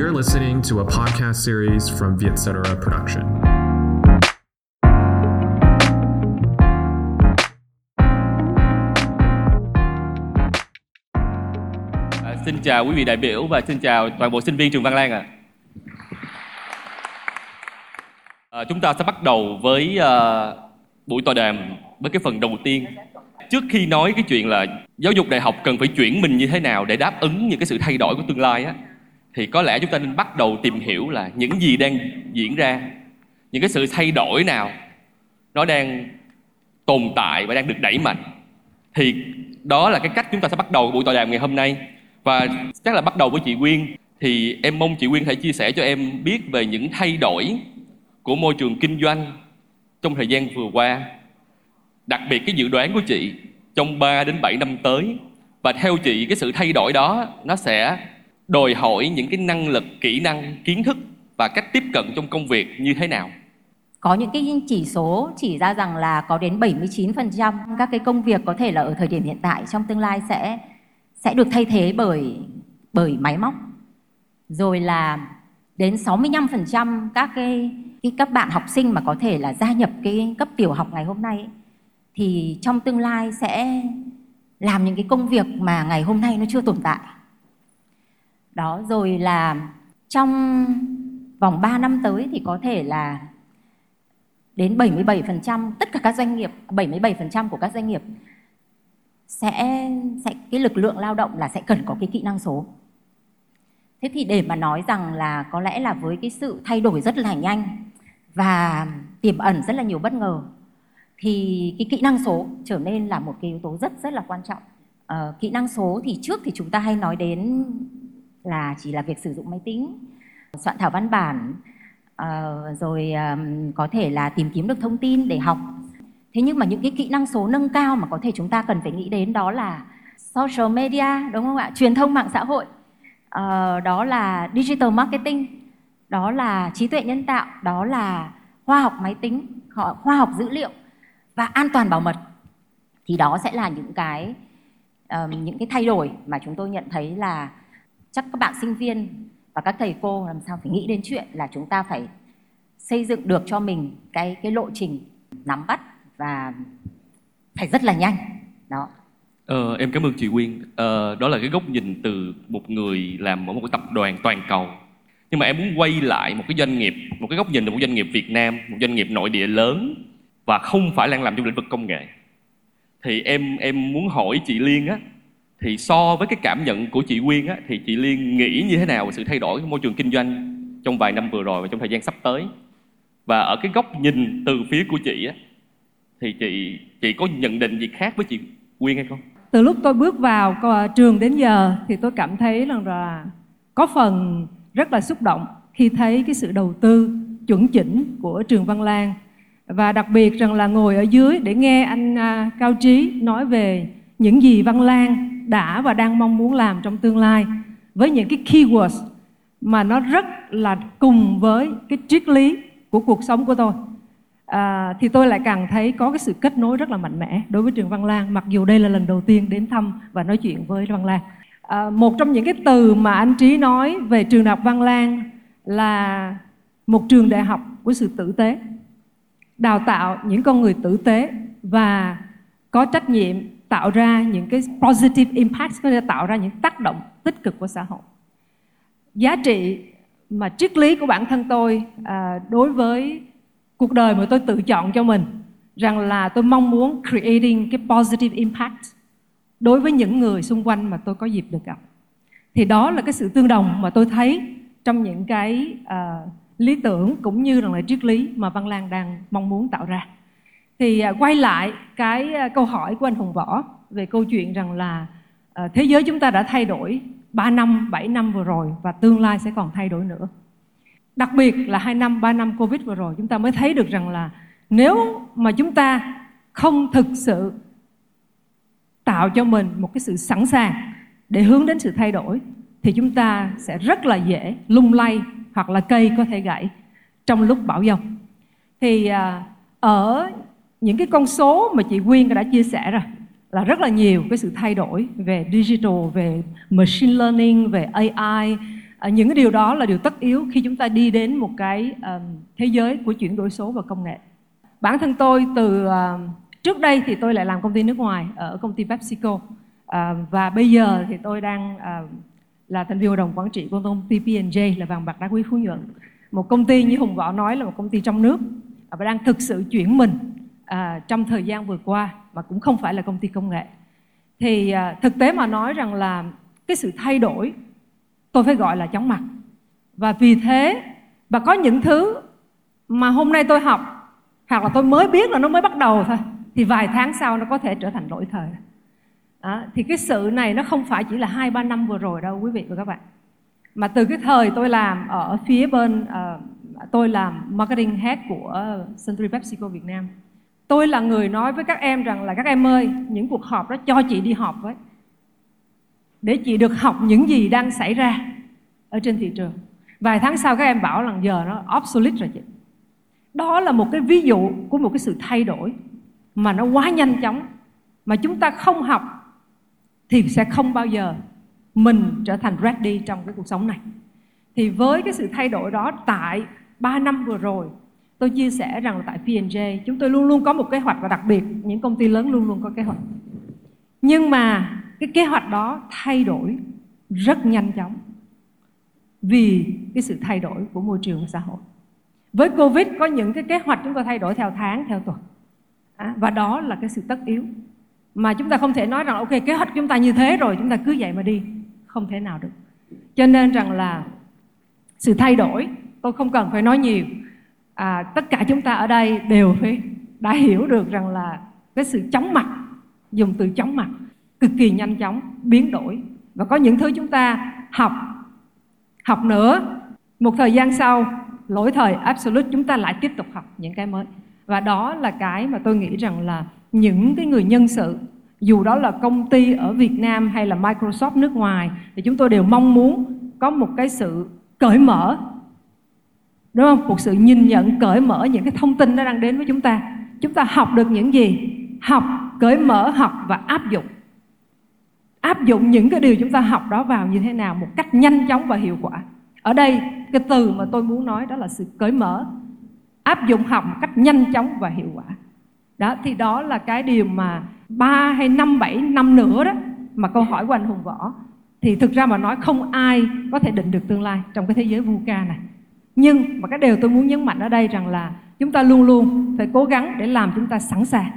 You're listening to a podcast series from Vietcetera Production. À, xin chào quý vị đại biểu và xin chào toàn bộ sinh viên trường Văn Lang ạ. À. chúng ta sẽ bắt đầu với uh, buổi tọa đàm với cái phần đầu tiên. Trước khi nói cái chuyện là giáo dục đại học cần phải chuyển mình như thế nào để đáp ứng những cái sự thay đổi của tương lai á, thì có lẽ chúng ta nên bắt đầu tìm hiểu là những gì đang diễn ra, những cái sự thay đổi nào nó đang tồn tại và đang được đẩy mạnh. Thì đó là cái cách chúng ta sẽ bắt đầu buổi tọa đàm ngày hôm nay. Và chắc là bắt đầu với chị Quyên. Thì em mong chị Quyên hãy chia sẻ cho em biết về những thay đổi của môi trường kinh doanh trong thời gian vừa qua đặc biệt cái dự đoán của chị trong 3 đến 7 năm tới. Và theo chị cái sự thay đổi đó nó sẽ đòi hỏi những cái năng lực kỹ năng kiến thức và cách tiếp cận trong công việc như thế nào có những cái chỉ số chỉ ra rằng là có đến 79% các cái công việc có thể là ở thời điểm hiện tại trong tương lai sẽ sẽ được thay thế bởi bởi máy móc. Rồi là đến 65% các cái cái các bạn học sinh mà có thể là gia nhập cái cấp tiểu học ngày hôm nay ấy, thì trong tương lai sẽ làm những cái công việc mà ngày hôm nay nó chưa tồn tại. Đó rồi là trong vòng 3 năm tới thì có thể là đến 77% tất cả các doanh nghiệp 77% của các doanh nghiệp sẽ sẽ cái lực lượng lao động là sẽ cần có cái kỹ năng số. Thế thì để mà nói rằng là có lẽ là với cái sự thay đổi rất là nhanh và tiềm ẩn rất là nhiều bất ngờ thì cái kỹ năng số trở nên là một cái yếu tố rất rất là quan trọng. Ờ, kỹ năng số thì trước thì chúng ta hay nói đến là chỉ là việc sử dụng máy tính, soạn thảo văn bản, uh, rồi um, có thể là tìm kiếm được thông tin để học. Thế nhưng mà những cái kỹ năng số nâng cao mà có thể chúng ta cần phải nghĩ đến đó là social media đúng không ạ? Truyền thông mạng xã hội. Uh, đó là digital marketing đó là trí tuệ nhân tạo đó là khoa học máy tính khoa học dữ liệu và an toàn bảo mật. Thì đó sẽ là những cái um, những cái thay đổi mà chúng tôi nhận thấy là chắc các bạn sinh viên và các thầy cô làm sao phải nghĩ đến chuyện là chúng ta phải xây dựng được cho mình cái cái lộ trình nắm bắt và phải rất là nhanh. Đó. Ờ, em cảm ơn chị Quyên. Ờ, đó là cái góc nhìn từ một người làm ở một cái tập đoàn toàn cầu. Nhưng mà em muốn quay lại một cái doanh nghiệp một cái góc nhìn từ một doanh nghiệp Việt Nam một doanh nghiệp nội địa lớn và không phải đang làm trong lĩnh vực công nghệ. Thì em em muốn hỏi chị Liên á thì so với cái cảm nhận của chị Quyên á, thì chị Liên nghĩ như thế nào về sự thay đổi môi trường kinh doanh trong vài năm vừa rồi và trong thời gian sắp tới và ở cái góc nhìn từ phía của chị á, thì chị chị có nhận định gì khác với chị Quyên hay không? Từ lúc tôi bước vào ờ, trường đến giờ thì tôi cảm thấy rằng là có phần rất là xúc động khi thấy cái sự đầu tư chuẩn chỉnh của trường Văn Lang và đặc biệt rằng là ngồi ở dưới để nghe anh à, Cao Trí nói về những gì Văn Lang đã và đang mong muốn làm trong tương lai với những cái keywords mà nó rất là cùng với cái triết lý của cuộc sống của tôi. À, thì tôi lại càng thấy có cái sự kết nối rất là mạnh mẽ đối với trường Văn Lang mặc dù đây là lần đầu tiên đến thăm và nói chuyện với Văn Lang. À, một trong những cái từ mà anh Trí nói về trường đại học Văn Lang là một trường đại học của sự tử tế đào tạo những con người tử tế và có trách nhiệm tạo ra những cái positive impact có thể tạo ra những tác động tích cực của xã hội. Giá trị mà triết lý của bản thân tôi à, đối với cuộc đời mà tôi tự chọn cho mình rằng là tôi mong muốn creating cái positive impact đối với những người xung quanh mà tôi có dịp được gặp. Thì đó là cái sự tương đồng mà tôi thấy trong những cái uh, lý tưởng cũng như là triết lý mà Văn Lan đang mong muốn tạo ra thì à, quay lại cái à, câu hỏi của anh Hùng Võ về câu chuyện rằng là à, thế giới chúng ta đã thay đổi 3 năm, 7 năm vừa rồi và tương lai sẽ còn thay đổi nữa. Đặc biệt là 2 năm, 3 năm Covid vừa rồi chúng ta mới thấy được rằng là nếu mà chúng ta không thực sự tạo cho mình một cái sự sẵn sàng để hướng đến sự thay đổi thì chúng ta sẽ rất là dễ lung lay hoặc là cây có thể gãy trong lúc bão dông. Thì ở những cái con số mà chị Quyên đã chia sẻ rồi là rất là nhiều cái sự thay đổi về digital, về machine learning, về AI, à, những cái điều đó là điều tất yếu khi chúng ta đi đến một cái um, thế giới của chuyển đổi số và công nghệ. Bản thân tôi từ uh, trước đây thì tôi lại làm công ty nước ngoài ở công ty PepsiCo. Uh, và bây giờ thì tôi đang uh, là thành viên hội đồng quản trị của công ty P&J là vàng bạc đá quý phú nhuận. Một công ty như hùng võ nói là một công ty trong nước. À, và đang thực sự chuyển mình à, trong thời gian vừa qua mà cũng không phải là công ty công nghệ. Thì à, thực tế mà nói rằng là cái sự thay đổi tôi phải gọi là chóng mặt. Và vì thế và có những thứ mà hôm nay tôi học hoặc là tôi mới biết là nó mới bắt đầu thôi thì vài tháng sau nó có thể trở thành lỗi thời. À, thì cái sự này nó không phải chỉ là hai ba năm vừa rồi đâu quý vị và các bạn. Mà từ cái thời tôi làm ở phía bên uh, tôi làm marketing head của Century PepsiCo Việt Nam tôi là người nói với các em rằng là, các em ơi, những cuộc họp đó cho chị đi họp với, để chị được học những gì đang xảy ra ở trên thị trường. Vài tháng sau các em bảo là giờ nó obsolete rồi chị. Đó là một cái ví dụ của một cái sự thay đổi mà nó quá nhanh chóng, mà chúng ta không học thì sẽ không bao giờ mình trở thành ready trong cái cuộc sống này. Thì với cái sự thay đổi đó, tại 3 năm vừa rồi tôi chia sẻ rằng là tại P&J chúng tôi luôn luôn có một kế hoạch và đặc biệt những công ty lớn luôn luôn có kế hoạch. Nhưng mà cái kế hoạch đó thay đổi rất nhanh chóng vì cái sự thay đổi của môi trường xã hội. Với covid có những cái kế hoạch chúng ta thay đổi theo tháng theo tuần. À, và đó là cái sự tất yếu. Mà chúng ta không thể nói rằng ok kế hoạch chúng ta như thế rồi chúng ta cứ vậy mà đi. Không thể nào được. Cho nên rằng là sự thay đổi tôi không cần phải nói nhiều à, tất cả chúng ta ở đây đều phải đã hiểu được rằng là cái sự chóng mặt dùng từ chóng mặt cực kỳ nhanh chóng biến đổi. Và có những thứ chúng ta học học nữa. Một thời gian sau lỗi thời absolute chúng ta lại tiếp tục học những cái mới. Và đó là cái mà tôi nghĩ rằng là những cái người nhân sự dù đó là công ty ở Việt Nam hay là Microsoft nước ngoài thì chúng tôi đều mong muốn có một cái sự cởi mở đúng không? Một sự nhìn nhận cởi mở những cái thông tin nó đang đến với chúng ta. Chúng ta học được những gì? Học, cởi mở, học và áp dụng. Áp dụng những cái điều chúng ta học đó vào như thế nào một cách nhanh chóng và hiệu quả. Ở đây, cái từ mà tôi muốn nói đó là sự cởi mở. Áp dụng học một cách nhanh chóng và hiệu quả. Đó, thì đó là cái điều mà ba hay năm, bảy năm nữa đó mà câu hỏi của anh hùng võ. Thì thực ra mà nói không ai có thể định được tương lai trong cái thế giới VUCA này nhưng mà cái điều tôi muốn nhấn mạnh ở đây rằng là chúng ta luôn luôn phải cố gắng để làm chúng ta sẵn sàng.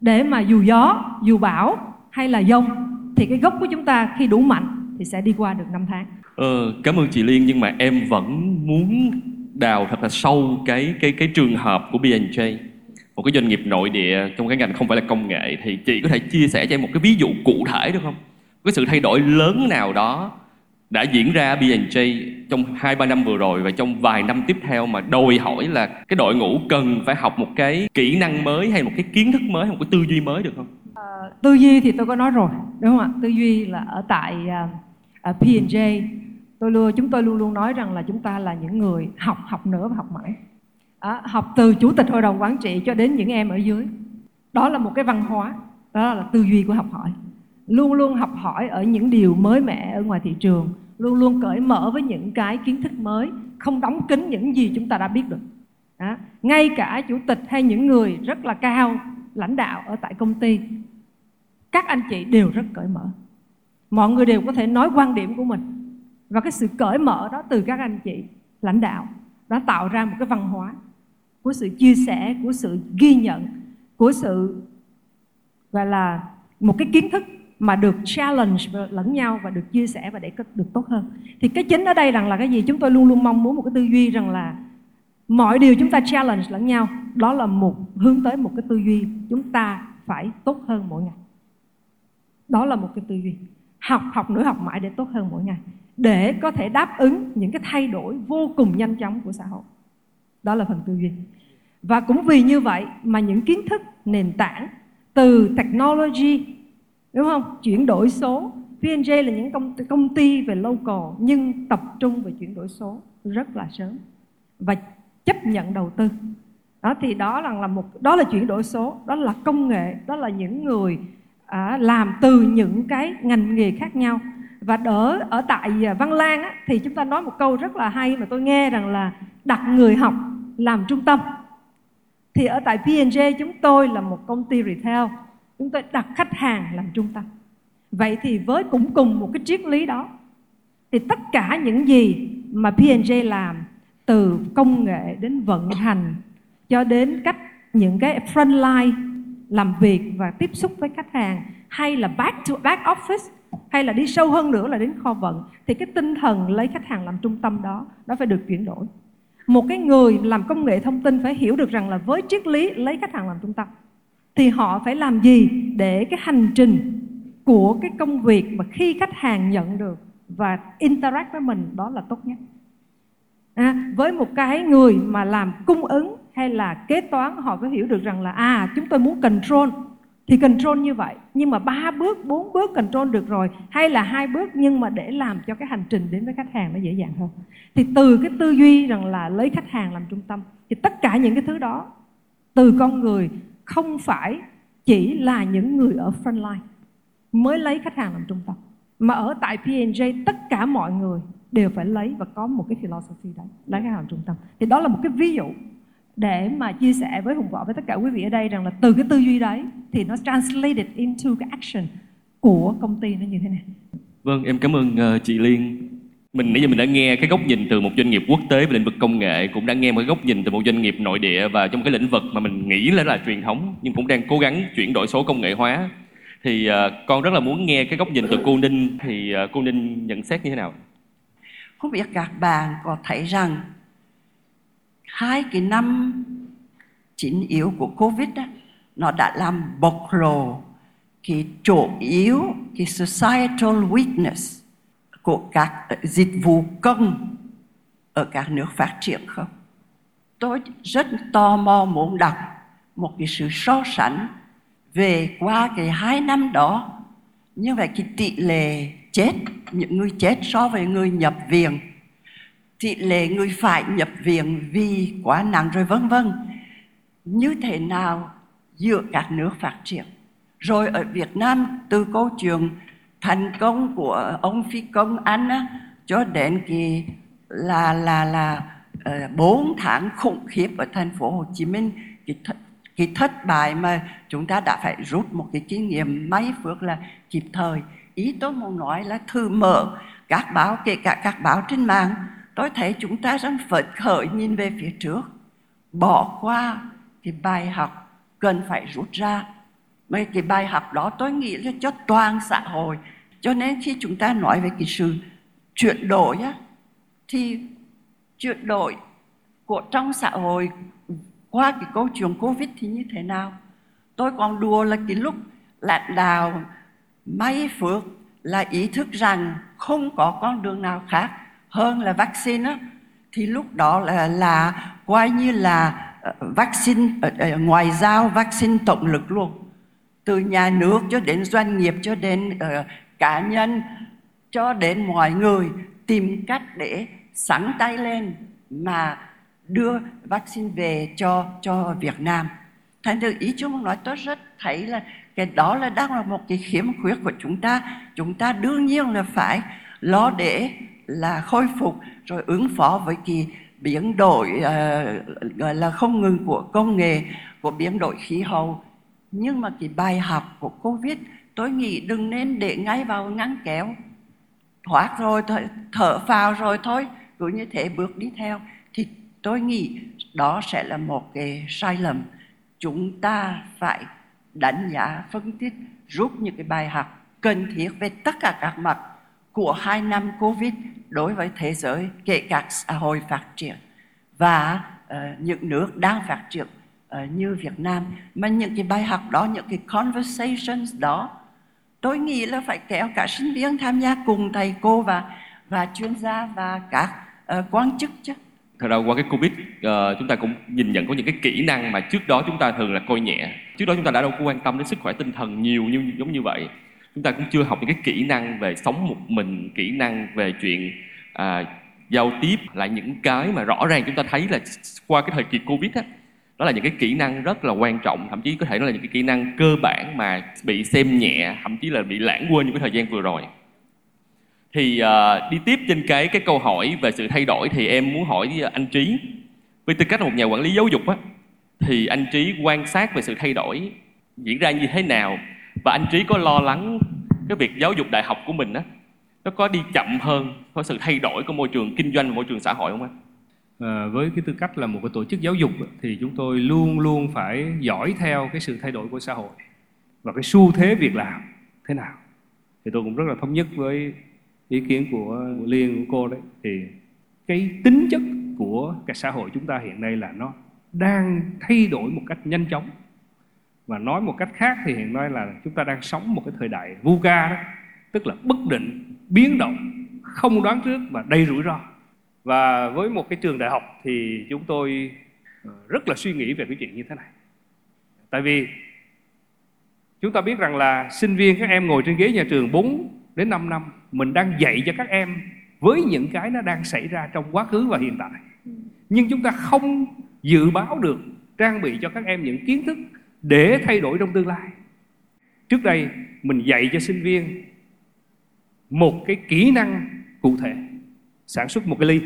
Để mà dù gió dù bão hay là dông thì cái gốc của chúng ta khi đủ mạnh thì sẽ đi qua được năm tháng. Ờ, cảm ơn chị Liên nhưng mà em vẫn muốn đào thật là sâu cái cái cái trường hợp của B&J một cái doanh nghiệp nội địa trong cái ngành không phải là công nghệ thì chị có thể chia sẻ cho em một cái ví dụ cụ thể được không? Cái sự thay đổi lớn nào đó đã diễn ra B&J trong hai ba năm vừa rồi và trong vài năm tiếp theo mà đòi hỏi là cái đội ngũ cần phải học một cái kỹ năng mới hay một cái kiến thức mới hay một cái tư duy mới được không? À, tư duy thì tôi có nói rồi đúng không ạ? Tư duy là ở tại à, à, uh, P&J tôi luôn chúng tôi luôn luôn nói rằng là chúng ta là những người học học nữa và học mãi à, học từ chủ tịch hội đồng quản trị cho đến những em ở dưới đó là một cái văn hóa đó là tư duy của học hỏi luôn luôn học hỏi ở những điều mới mẻ ở ngoài thị trường luôn luôn cởi mở với những cái kiến thức mới, không đóng kín những gì chúng ta đã biết được. Đó. ngay cả chủ tịch hay những người rất là cao, lãnh đạo ở tại công ty, các anh chị đều rất cởi mở. Mọi người đều có thể nói quan điểm của mình. Và cái sự cởi mở đó từ các anh chị lãnh đạo đã tạo ra một cái văn hóa của sự chia sẻ, của sự ghi nhận, của sự, gọi là, một cái kiến thức mà được challenge lẫn nhau và được chia sẻ và để được tốt hơn. Thì cái chính ở đây rằng là cái gì? Chúng tôi luôn luôn mong muốn một cái tư duy rằng là mọi điều chúng ta challenge lẫn nhau, đó là một, hướng tới một cái tư duy chúng ta phải tốt hơn mỗi ngày. Đó là một cái tư duy. Học học nữa, học mãi để tốt hơn mỗi ngày. Để có thể đáp ứng những cái thay đổi vô cùng nhanh chóng của xã hội. Đó là phần tư duy. Và cũng vì như vậy mà những kiến thức, nền tảng từ technology đúng không? Chuyển đổi số. P&J là những công công ty về local nhưng tập trung về chuyển đổi số rất là sớm và chấp nhận đầu tư. Đó thì đó là là một đó là chuyển đổi số đó là công nghệ đó là những người à, làm từ những cái ngành nghề khác nhau. Và đỡ ở tại à, Văn Lang á, thì chúng ta nói một câu rất là hay mà tôi nghe rằng là đặt người học làm trung tâm. Thì ở tại P&J chúng tôi là một công ty retail chúng tôi đặt khách hàng làm trung tâm. Vậy thì với cũng cùng một cái triết lý đó, thì tất cả những gì mà P&J làm, từ công nghệ đến vận hành, cho đến cách những cái frontline làm việc và tiếp xúc với khách hàng, hay là back to, back office, hay là đi sâu hơn nữa là đến kho vận, thì cái tinh thần lấy khách hàng làm trung tâm đó, nó phải được chuyển đổi. Một cái người làm công nghệ thông tin phải hiểu được rằng là với triết lý lấy khách hàng làm trung tâm thì họ phải làm gì để cái hành trình của cái công việc mà khi khách hàng nhận được và interact với mình đó là tốt nhất? À, với một cái người mà làm cung ứng hay là kế toán họ phải hiểu được rằng là à chúng tôi muốn control. Thì control như vậy. Nhưng mà ba bước bốn bước control được rồi hay là hai bước nhưng mà để làm cho cái hành trình đến với khách hàng nó dễ dàng hơn. Thì từ cái tư duy rằng là lấy khách hàng làm trung tâm thì tất cả những cái thứ đó từ con người không phải chỉ là những người ở frontline mới lấy khách hàng làm trung tâm mà ở tại P&J tất cả mọi người đều phải lấy và có một cái philosophy đấy lấy khách hàng làm trung tâm thì đó là một cái ví dụ để mà chia sẻ với hùng võ với tất cả quý vị ở đây rằng là từ cái tư duy đấy thì nó translated into cái action của công ty nó như thế nào Vâng, em cảm ơn uh, chị Liên. Mình nãy giờ mình đã nghe cái góc nhìn từ một doanh nghiệp quốc tế về lĩnh vực công nghệ, cũng đã nghe một cái góc nhìn từ một doanh nghiệp nội địa và trong cái lĩnh vực mà mình nghĩ là là truyền thống nhưng cũng đang cố gắng chuyển đổi số công nghệ hóa. Thì uh, con rất là muốn nghe cái góc nhìn từ cô Ninh thì uh, cô Ninh nhận xét như thế nào? Không biết các bạn có thấy rằng hai cái năm chính yếu của Covid đó, nó đã làm bộc lộ cái chỗ yếu, cái societal weakness của các ờ, dịch vụ công ở các nước phát triển không? Tôi rất tò mò muốn đọc một cái sự so sánh về qua cái hai năm đó như vậy cái tỷ lệ chết, những người chết so với người nhập viện, tỷ lệ người phải nhập viện vì quá nặng rồi vân vân, như thế nào giữa các nước phát triển rồi ở Việt Nam, từ câu chuyện thành công của ông phi công anh á, cho đến kỳ là là là ờ, bốn uh, tháng khủng khiếp ở thành phố Hồ Chí Minh. Cái, thất cái thất bại mà chúng ta đã phải rút một cái kinh nghiệm may phước là kịp thời. Ý tôi muốn nói là thử mở các báo kể cả các báo trên mạng tôi thấy chúng ta đang phấn khởi nhìn về phía trước. Bỏ qua cái bài học cần phải rút ra. Mấy cái bài học đó tôi nghĩ là cho toàn xã hội cho nên khi chúng ta nói về cái sự chuyển đổi á, thì chuyển đổi của trong xã hội qua cái câu chuyện covid thì như thế nào? Tôi còn đùa là cái lúc lãnh đạo may phước là ý thức rằng không có con đường nào khác hơn là vaccine á, thì lúc đó là là coi như là ờ, vaccine ngoài ngoại giao vaccine tổng lực luôn. Từ nhà nước cho đến doanh nghiệp cho đến uh, cá nhân cho đến mọi người tìm cách để sẵn tay lên mà đưa vaccine về cho cho Việt Nam. Thành thử ý chúng nói tôi rất thấy là cái đó là đang là một cái khiếm khuyết của chúng ta. Chúng ta đương nhiên là phải lo để là khôi phục rồi ứng phó với kỳ biến đổi uh, gọi là không ngừng của công nghệ của biến đổi khí hậu nhưng mà cái bài học của covid tôi nghĩ đừng nên để ngay vào ngăn kéo. Thoát rồi thôi thở vào rồi thôi. Cứ như thế bước đi theo. Thì tôi nghĩ đó sẽ là một cái sai lầm. Chúng ta phải đánh giá phân tích rút những cái bài học cần thiết về tất cả các mặt của hai năm Covid đối với thế giới, kể cả xã hội phát triển và uh, những nước đang phát triển uh, như Việt Nam. Mà những cái bài học đó, những cái conversations đó, tôi nghĩ là phải kéo cả sinh viên tham gia cùng thầy cô và và chuyên gia và các uh, ờ, quan chức chứ. Thật ra qua cái Covid uh, chúng ta cũng nhìn nhận có những cái kỹ năng mà trước đó chúng ta thường là coi nhẹ. Trước đó chúng ta đã đâu có quan tâm đến sức khỏe tinh thần nhiều như giống như vậy chúng ta cũng chưa học những cái kỹ năng về sống một mình kỹ năng về chuyện uh, giao tiếp là những cái mà rõ ràng chúng ta thấy là qua cái thời kỳ covid á đó là những cái kỹ năng rất là quan trọng thậm chí có thể nó là những cái kỹ năng cơ bản mà bị xem nhẹ thậm chí là bị lãng quên những cái thời gian vừa rồi. Thì uh, đi tiếp trên cái cái câu hỏi về sự thay đổi thì em muốn hỏi anh trí. Với tư cách là một nhà quản lý giáo dục á thì anh trí quan sát về sự thay đổi diễn ra như thế nào? Và anh trí có lo lắng cái việc giáo dục đại học của mình á nó có đi chậm hơn có sự thay đổi của môi trường kinh doanh và môi trường xã hội không anh à, với cái tư cách là một cái tổ chức giáo dục thì chúng tôi luôn luôn phải dõi theo cái sự thay đổi của xã hội và cái xu thế việc làm thế nào. Thì tôi cũng rất là thống nhất với ý kiến của, của liên của cô đấy. Thì cái tính chất của cái xã hội chúng ta hiện nay là nó đang thay đổi một cách nhanh chóng. Và nói một cách khác thì hiện nay là chúng ta đang sống một cái thời đại VUCA đó tức là bất định biến động không đoán trước và đầy rủi ro và với một cái trường đại học thì chúng tôi ờ, rất là suy nghĩ về cái chuyện như thế này. Tại vì chúng ta biết rằng là sinh viên các em ngồi trên ghế nhà trường 4 đến 5 năm, mình đang dạy cho các em với những cái nó đang xảy ra trong quá khứ và hiện tại. Nhưng chúng ta không dự báo được trang bị cho các em những kiến thức để thay đổi trong tương lai. Trước đây mình dạy cho sinh viên một cái kỹ năng cụ thể sản xuất một cái ly.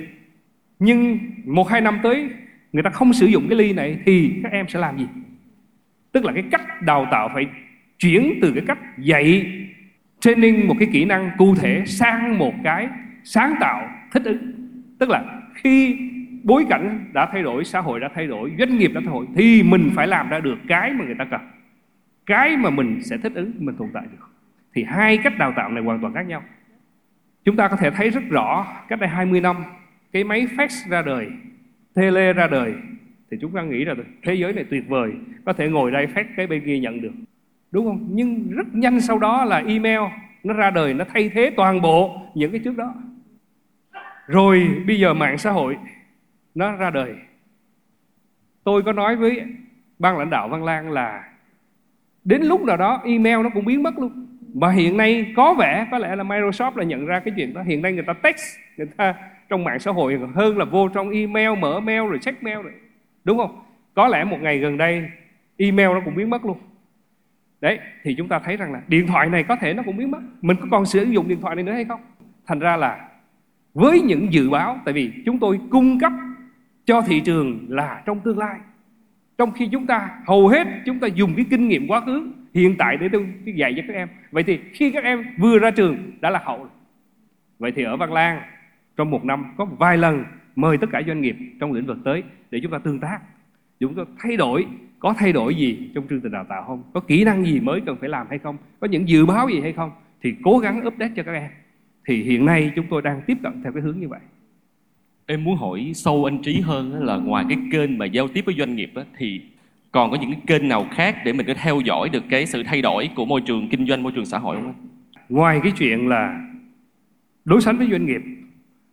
Nhưng một, hai năm tới, người ta không sử dụng cái ly này thì các em sẽ làm gì? Tức là cái cách đào tạo phải chuyển từ cái cách dạy training một cái kỹ năng cụ thể sang một cái sáng tạo thích ứng. Tức là khi bối cảnh đã thay đổi, xã hội đã thay đổi, doanh nghiệp đã thay đổi, thì mình phải làm ra được cái mà người ta cần. Cái mà mình sẽ thích ứng, mình tồn tại được. Thì hai cách đào tạo này hoàn toàn khác nhau chúng ta có thể thấy rất rõ cách đây 20 năm, cái máy fax ra đời, tele ra đời, thì chúng ta nghĩ là thế giới này tuyệt vời, có thể ngồi đây fax cái bên kia nhận được. Đúng không? Nhưng rất nhanh sau đó là email, nó ra đời, nó thay thế toàn bộ những cái trước đó. Rồi bây giờ mạng xã hội, nó ra đời. Tôi có nói với ban lãnh đạo văn lang là đến lúc nào đó email nó cũng biến mất luôn mà hiện nay có vẻ có lẽ là Microsoft là nhận ra cái chuyện đó. Hiện nay người ta text người ta trong mạng xã hội hơn là vô trong email, mở mail rồi check mail rồi. Đúng không? Có lẽ một ngày gần đây email nó cũng biến mất luôn. Đấy, thì chúng ta thấy rằng là điện thoại này có thể nó cũng biến mất. Mình có còn sử dụng điện thoại này nữa hay không? Thành ra là với những dự báo, tại vì chúng tôi cung cấp cho thị trường là trong tương lai. Trong khi chúng ta, hầu hết chúng ta dùng cái kinh nghiệm quá khứ hiện tại để tôi dạy cho các em. Vậy thì khi các em vừa ra trường, đã là hậu. Vậy thì ở Văn Lang, trong một năm có vài lần mời tất cả doanh nghiệp trong lĩnh vực tới để chúng ta tương tác. Chúng ta thay đổi, có thay đổi gì trong chương trình đào tạo không? Có kỹ năng gì mới cần phải làm hay không? Có những dự báo gì hay không? Thì cố gắng update cho các em. Thì hiện nay chúng tôi đang tiếp cận theo cái hướng như vậy. Em muốn hỏi sâu anh trí hơn là ngoài cái kênh mà giao tiếp với doanh nghiệp thì còn có những cái kênh nào khác để mình có theo dõi được cái sự thay đổi của môi trường kinh doanh, môi trường xã hội không ngoài cái chuyện là đối sánh với doanh nghiệp,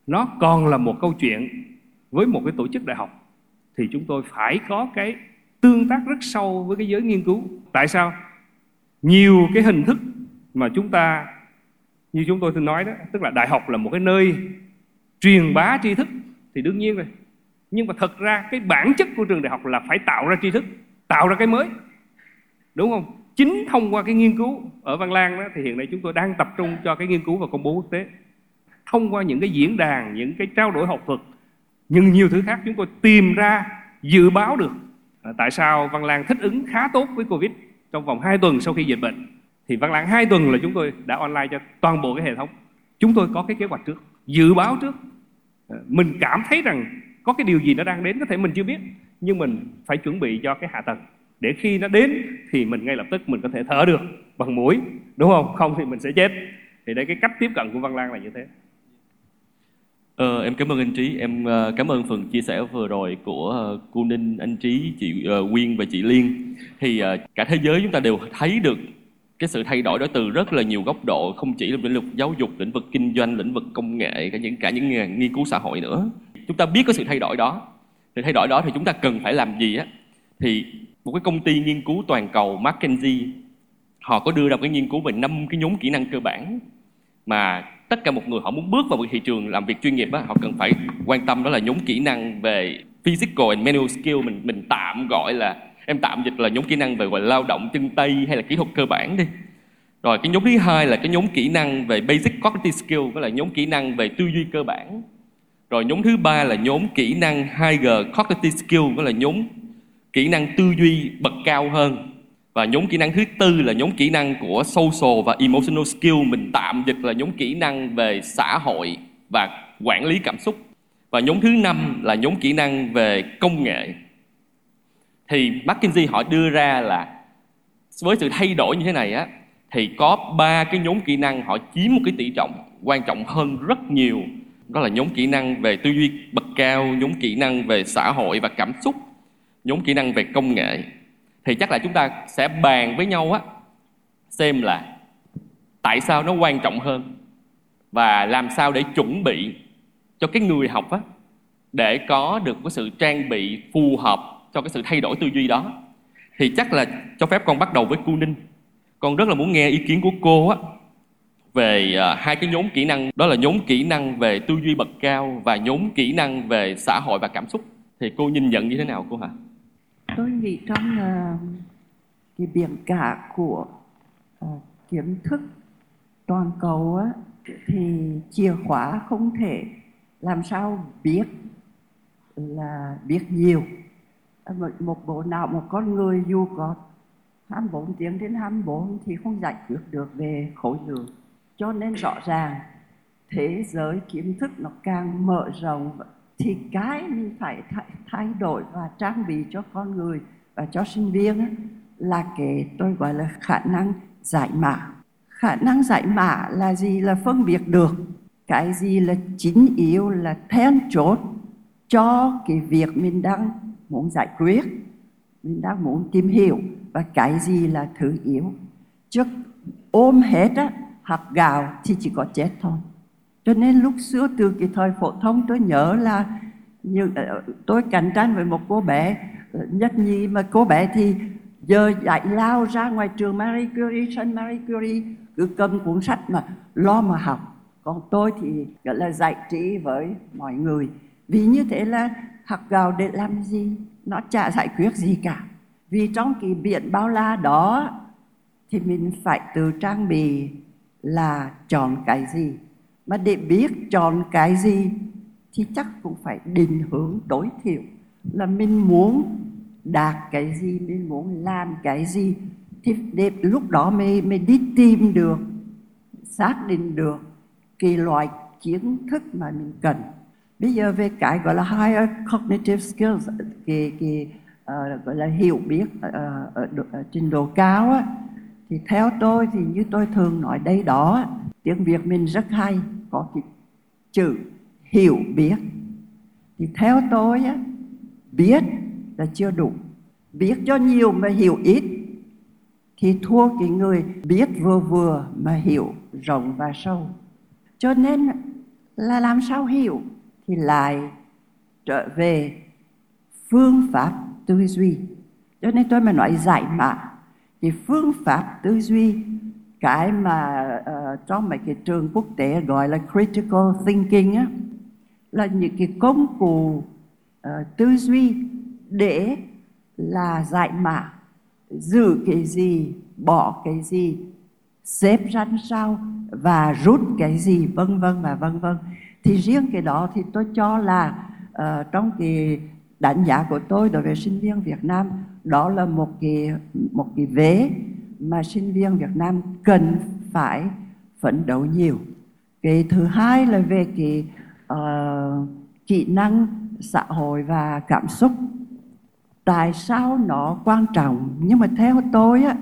nó còn là một câu chuyện với một cái tổ chức đại học, thì chúng tôi phải có cái tương tác rất sâu với cái giới nghiên cứu. Tại sao? Nhiều cái hình thức mà chúng ta, như chúng tôi thường nói đó, tức là đại học là một cái nơi truyền bá tri thức, thì đương nhiên rồi nhưng mà thật ra cái bản chất của trường đại học là phải tạo ra tri thức tạo ra cái mới. Đúng không? Chính thông qua cái nghiên cứu ở Văn Lang đó thì hiện nay chúng tôi đang tập trung cho cái nghiên cứu và công bố quốc tế. Thông qua những cái diễn đàn những cái trao đổi học thuật nhưng nhiều thứ khác chúng tôi tìm ra dự báo được à, tại sao Văn Lang thích ứng khá tốt với Covid trong vòng 2 tuần sau khi dịch bệnh. Thì Văn Lang 2 tuần là chúng tôi đã online cho toàn bộ cái hệ thống. Chúng tôi có cái kế hoạch trước dự báo trước. À, mình cảm thấy rằng có cái điều gì nó đang đến có thể mình chưa biết nhưng mình phải chuẩn bị cho cái hạ tầng. Để khi nó đến thì mình ngay lập tức mình có thể thở được bằng mũi đúng không? Không thì mình sẽ chết. Thì đây cái cách tiếp cận của Văn Lang là như thế. Ờ, em cảm ơn anh Trí, em uh, cảm ơn phần chia sẻ vừa rồi của uh, cô Ninh, anh Trí, chị uh, Quyên và chị Liên. Thì uh, cả thế giới chúng ta đều thấy được cái sự thay đổi đó từ rất là nhiều góc độ, không chỉ là lĩnh vực giáo dục, lĩnh vực kinh doanh, lĩnh vực công nghệ, cả những cả những nghiên cứu xã hội nữa. Chúng ta biết có sự thay đổi đó. Thì thay đổi đó thì chúng ta cần phải làm gì á? Thì một cái công ty nghiên cứu toàn cầu McKinsey họ có đưa ra một cái nghiên cứu về năm cái nhóm kỹ năng cơ bản mà tất cả một người họ muốn bước vào một thị trường làm việc chuyên nghiệp á, họ cần phải quan tâm đó là nhóm kỹ năng về physical and manual skill mình mình tạm gọi là em tạm dịch là nhóm kỹ năng về gọi là lao động chân tay hay là kỹ thuật cơ bản đi rồi cái nhóm thứ hai là cái nhóm kỹ năng về basic cognitive skill với là nhóm kỹ năng về tư duy cơ bản rồi nhóm thứ ba là nhóm kỹ năng 2G cognitive skill đó là nhóm kỹ năng tư duy bậc cao hơn. Và nhóm kỹ năng thứ tư là nhóm kỹ năng của social và emotional skill. Mình tạm dịch là nhóm kỹ năng về xã hội và quản lý cảm xúc. Và nhóm thứ năm là nhóm kỹ năng về công nghệ. Thì McKinsey họ đưa ra là với sự thay đổi như thế này á, thì có ba cái nhóm kỹ năng họ chiếm một cái tỷ trọng quan trọng hơn rất nhiều đó là nhóm kỹ năng về tư duy bậc cao, nhóm kỹ năng về xã hội và cảm xúc, nhóm kỹ năng về công nghệ. Thì chắc là chúng ta sẽ bàn với nhau á, xem là tại sao nó quan trọng hơn và làm sao để chuẩn bị cho cái người học á, để có được cái sự trang bị phù hợp cho cái sự thay đổi tư duy đó. Thì chắc là cho phép con bắt đầu với cô Ninh. Con rất là muốn nghe ý kiến của cô á về uh, hai cái nhóm kỹ năng. Đó là nhóm kỹ năng về tư duy bậc cao và nhóm kỹ năng về xã hội và cảm xúc. Thì cô nhìn nhận như thế nào cô hả? Tôi nghĩ trong uh, cái biển cả của uh, kiến thức toàn cầu á thì chìa khóa không thể làm sao biết là biết nhiều. Một, một bộ não một con người dù có 24 tiếng đến 24 thì không giải quyết được về khối lượng cho nên rõ ràng thế giới kiến thức nó càng mở rộng thì cái mình phải thay, thay đổi và trang bị cho con người và cho sinh viên ấy, là cái tôi gọi là khả năng giải mã. Khả năng giải mã là gì? Là phân biệt được. Cái gì là chính yếu là then chốt cho cái việc mình đang muốn giải quyết mình đang muốn tìm hiểu. Và cái gì là thứ yếu? Trước ôm hết á hạt gạo thì chỉ có chết thôi. Cho nên lúc xưa từ cái thời phổ thông tôi nhớ là như ờ, tôi cạnh tranh với một cô bé ờ, nhất nhì mà cô bé thì giờ dạy lao ra ngoài trường Marie Curie, sân Marie Curie. Cứ cầm cuốn sách mà lo mà học. Còn tôi thì gọi là giải trí với mọi người. Vì như thế là học gạo để làm gì? Nó chả giải quyết gì cả. Vì trong cái biển bao la đó thì mình phải tự trang bị là chọn cái gì? Mà để biết chọn cái gì thì chắc cũng phải định hướng tối thiểu là mình muốn đạt cái gì mình muốn làm cái gì. Thì để lúc đó mới mới đi tìm được xác định được cái loại kiến thức mà mình cần. Bây giờ về cái gọi là higher cognitive skills cái, cái uh, gọi là hiểu biết uh, ở, ở trình độ cao á, thì theo tôi thì như tôi thường nói đây đó tiếng việt mình rất hay có cái chữ hiểu biết. Thì theo tôi á, biết là chưa đủ. Biết cho nhiều mà hiểu ít. Thì thua cái người biết vừa vừa mà hiểu rộng và sâu. Cho nên là làm sao hiểu? Thì lại trở về phương pháp tư duy. Cho nên tôi mới nói giải mã cái phương pháp tư duy cái mà uh, trong mấy cái trường quốc tế gọi là critical thinking á, là những cái công cụ uh, tư duy để là giải mã giữ cái gì bỏ cái gì xếp ra sao và rút cái gì vân vân và vân vân. Thì riêng cái đó thì tôi cho là uh, trong cái đánh giá của tôi đối với sinh viên Việt Nam đó là một cái một cái vế mà sinh viên Việt Nam cần phải phấn đấu nhiều. Cái thứ hai là về cái uh, kỹ năng xã hội và cảm xúc. Tại sao nó quan trọng? Nhưng mà theo tôi á,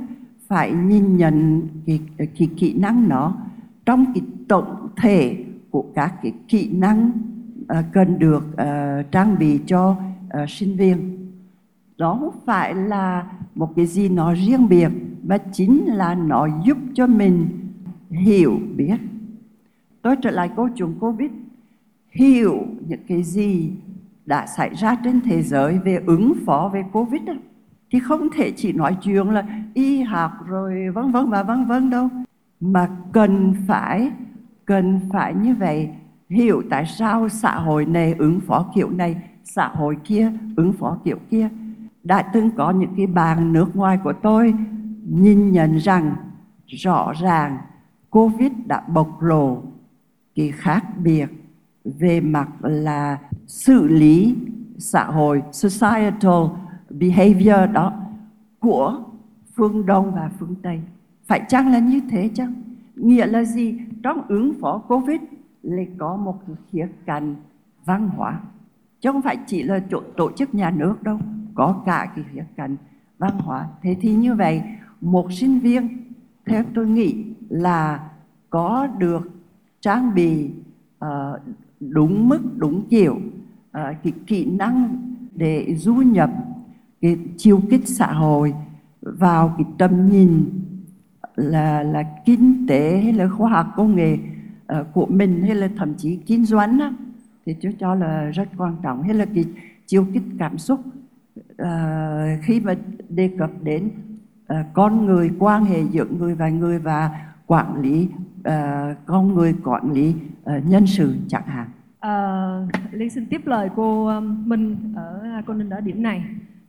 phải nhìn nhận cái, cái kỹ năng nó trong cái tổng thể của các cái kỹ năng uh, cần được uh, trang bị cho uh, sinh viên đó không phải là một cái gì nó riêng biệt mà chính là nó giúp cho mình hiểu biết. Tôi trở lại câu chuyện covid. Hiểu những cái gì đã xảy ra trên thế giới về ứng phó về covid đó, thì không thể chỉ nói chuyện là y học rồi vân vân và vân vân đâu. Mà cần phải cần phải như vậy. Hiểu tại sao xã hội này ứng phó kiểu này xã hội kia ứng phó kiểu kia đã từng có những cái bàn nước ngoài của tôi nhìn nhận rằng rõ ràng Covid đã bộc lộ cái khác biệt về mặt là xử lý xã hội societal behavior đó của phương Đông và phương Tây. Phải chăng là như thế chăng? Nghĩa là gì? Trong ứng phó Covid lại có một khía cạnh văn hóa. Chứ không phải chỉ là tổ, tổ chức nhà nước đâu, có cả cái khía cạnh văn hóa. Thế thì như vậy, một sinh viên theo tôi nghĩ là có được trang bị uh, đúng mức, đúng chiều uh, ờ, cái kỹ năng để du nhập cái chiêu kích xã hội vào cái tầm nhìn là là kinh tế hay là khoa học công nghệ uh, của mình hay là thậm chí kinh doanh á, thì tôi cho là rất quan trọng hay là cái chiêu kích cảm xúc uh, khi mà đề cập đến uh, con người quan hệ giữa người và người và quản lý uh, con người quản lý uh, nhân sự chẳng hạn. Uh, Liên xin tiếp lời cô Minh ở cô Ninh ở điểm này.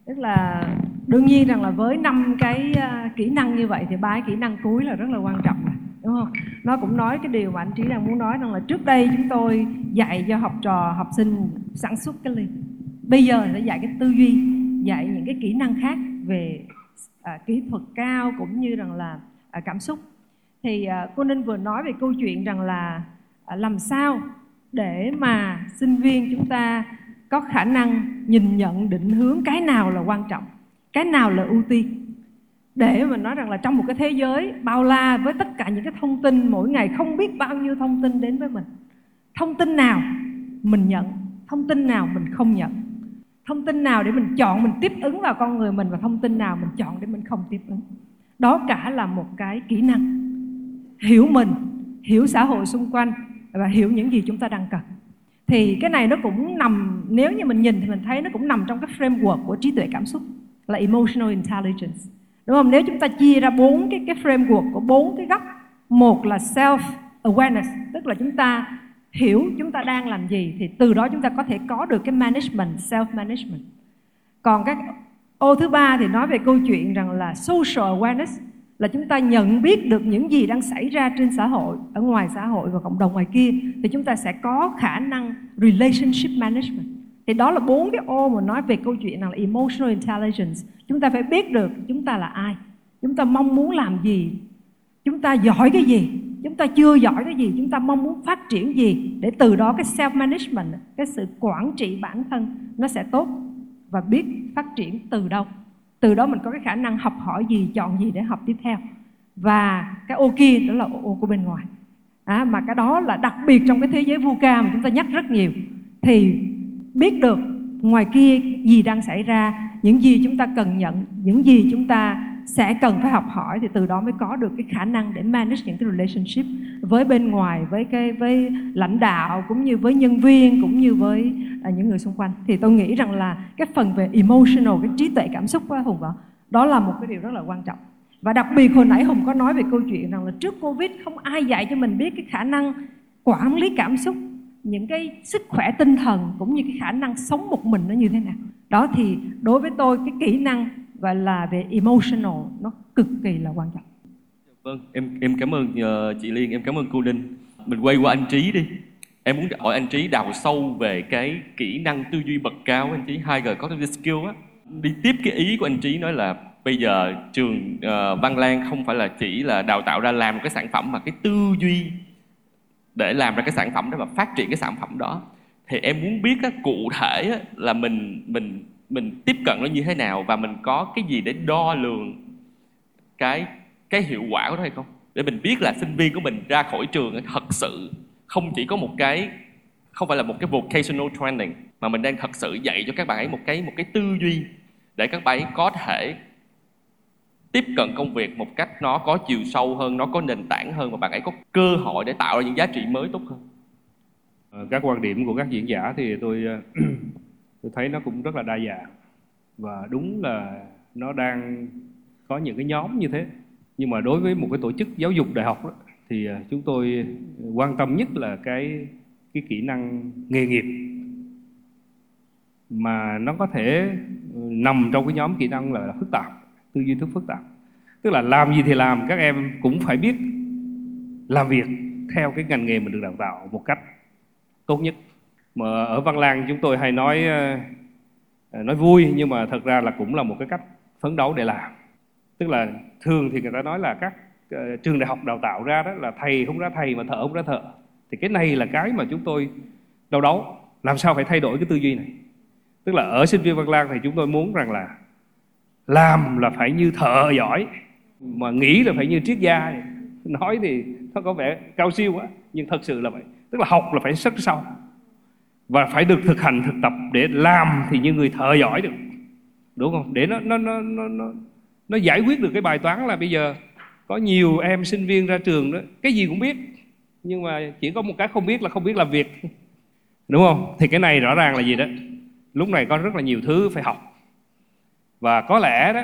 Tức là đương nhiên rằng là với năm cái uh, kỹ năng như vậy thì ba kỹ năng cuối là rất là quan trọng đúng không? Nó cũng nói cái điều mà anh trí đang muốn nói rằng là trước đây chúng tôi dạy cho học trò học sinh sản xuất cái ly bây giờ sẽ dạy cái tư duy dạy những cái kỹ năng khác về à, kỹ thuật cao cũng như rằng là à, cảm xúc. Thì à, cô ninh vừa nói về câu chuyện rằng là à, làm sao để mà sinh viên chúng ta có khả năng nhìn nhận định hướng cái nào là quan trọng cái nào là ưu tiên. Để mà nói rằng là trong một cái thế giới bao la với tất cả những cái thông tin mỗi ngày không biết bao nhiêu thông tin đến với mình thông tin nào mình nhận thông tin nào mình không nhận thông tin nào để mình chọn, mình tiếp ứng vào con người mình và thông tin nào mình chọn để mình không tiếp ứng? Đó cả là một cái kỹ năng. Hiểu mình, hiểu xã hội xung quanh và hiểu những gì chúng ta đang cần. Thì cái này nó cũng nằm, nếu như mình nhìn thì mình thấy nó cũng nằm trong cái framework của trí tuệ cảm xúc, là emotional intelligence. Đúng không? Nếu chúng ta chia ra bốn cái cái framework của bốn cái góc, một là self awareness tức là chúng ta hiểu chúng ta đang làm gì thì từ đó chúng ta có thể có được cái management self management còn các ô thứ ba thì nói về câu chuyện rằng là social awareness, là chúng ta nhận biết được những gì đang xảy ra trên xã hội, ở ngoài xã hội và cộng đồng ngoài kia, thì chúng ta sẽ có khả năng relationship management. Thì đó là bốn cái ô mà nói về câu chuyện rằng là emotional intelligence. Chúng ta phải biết được chúng ta là ai. Chúng ta mong muốn làm gì. Chúng ta giỏi cái gì chúng ta chưa giỏi cái gì chúng ta mong muốn phát triển gì để từ đó cái self management cái sự quản trị bản thân nó sẽ tốt và biết phát triển từ đâu. Từ đó mình có cái khả năng học hỏi gì chọn gì để học tiếp theo. Và cái ô kia đó là ô của bên ngoài. À, mà cái đó là đặc biệt trong cái thế giới VUCA mà chúng ta nhắc rất nhiều. Thì biết được ngoài kia gì đang xảy ra những gì chúng ta cần nhận những gì chúng ta sẽ cần phải học hỏi thì từ đó mới có được cái khả năng để manage những cái relationship với bên ngoài với cái với lãnh đạo cũng như với nhân viên cũng như với à, những người xung quanh. Thì tôi nghĩ rằng là cái phần về emotional cái trí tuệ cảm xúc của hùng vợ đó là một cái điều rất là quan trọng. Và đặc biệt hồi nãy hùng có nói về câu chuyện rằng là trước covid không ai dạy cho mình biết cái khả năng quản lý cảm xúc những cái sức khỏe tinh thần cũng như cái khả năng sống một mình nó như thế nào. Đó thì đối với tôi cái kỹ năng gọi là về emotional nó cực kỳ là quan trọng. Vâng em em cảm ơn uh, chị Liên em cảm ơn cô Linh mình quay qua anh Trí đi. Em muốn hỏi anh Trí đào sâu về cái kỹ năng tư duy bậc cao anh Trí. Hai g có skill á. Đi tiếp cái ý của anh Trí nói là bây giờ trường uh, Văn Lang không phải là chỉ là đào tạo ra làm một cái sản phẩm mà cái tư duy để làm ra cái sản phẩm đó và phát triển cái sản phẩm đó thì em muốn biết á, cụ thể á, là mình mình mình tiếp cận nó như thế nào và mình có cái gì để đo lường cái cái hiệu quả của nó hay không? Để mình biết là sinh viên của mình ra khỏi trường thật sự không chỉ có một cái không phải là một cái vocational training mà mình đang thật sự dạy cho các bạn ấy một cái một cái tư duy để các bạn ấy có thể tiếp cận công việc một cách nó có chiều sâu hơn nó có nền tảng hơn và bạn ấy có cơ hội để tạo ra những giá trị mới tốt hơn. Ờ, các quan điểm của các diễn giả thì tôi ờ, tôi thấy nó cũng rất là đa dạng. Và đúng là nó đang có những cái nhóm như thế. Nhưng mà đối với một cái tổ chức giáo dục đại học đó, thì ờ, chúng tôi quan tâm nhất là cái cái kỹ năng nghề nghiệp. Mà nó có thể ừ, nằm trong cái nhóm kỹ năng là phức tạp tư duy thức phức tạp. Tức là làm gì thì làm các em cũng phải biết làm việc theo cái ngành nghề mình được đào tạo một cách tốt nhất. Mà ở Văn Lang chúng tôi hay nói ờ, ờ, nói vui nhưng mà thật ra là cũng là một cái cách phấn đấu để làm. Tức là thường thì người ta nói là các uh, trường đại học đào tạo ra đó là thầy không ra thầy mà thợ không ra thợ. Thì cái này là cái mà chúng tôi đau đấu làm sao phải thay đổi cái tư duy này? Tức là ở sinh viên Văn Lang thì chúng tôi muốn rằng là làm là phải như thợ giỏi mà nghĩ là phải như triết gia. Nói thì nó có vẻ cao siêu quá nhưng thật sự là vậy. Tức là học là phải rất sâu và phải được thực hành thực tập. Để làm thì như người thợ giỏi được đúng không? Để nó nó nó nó nó, nó giải quyết được cái bài toán là bây giờ có nhiều em sinh viên ra trường đó cái gì cũng biết nhưng mà chỉ có một cái không biết là không biết làm việc đúng không? Thì cái này rõ ràng là gì đó. Lúc này có rất là nhiều thứ phải học và có lẽ đó,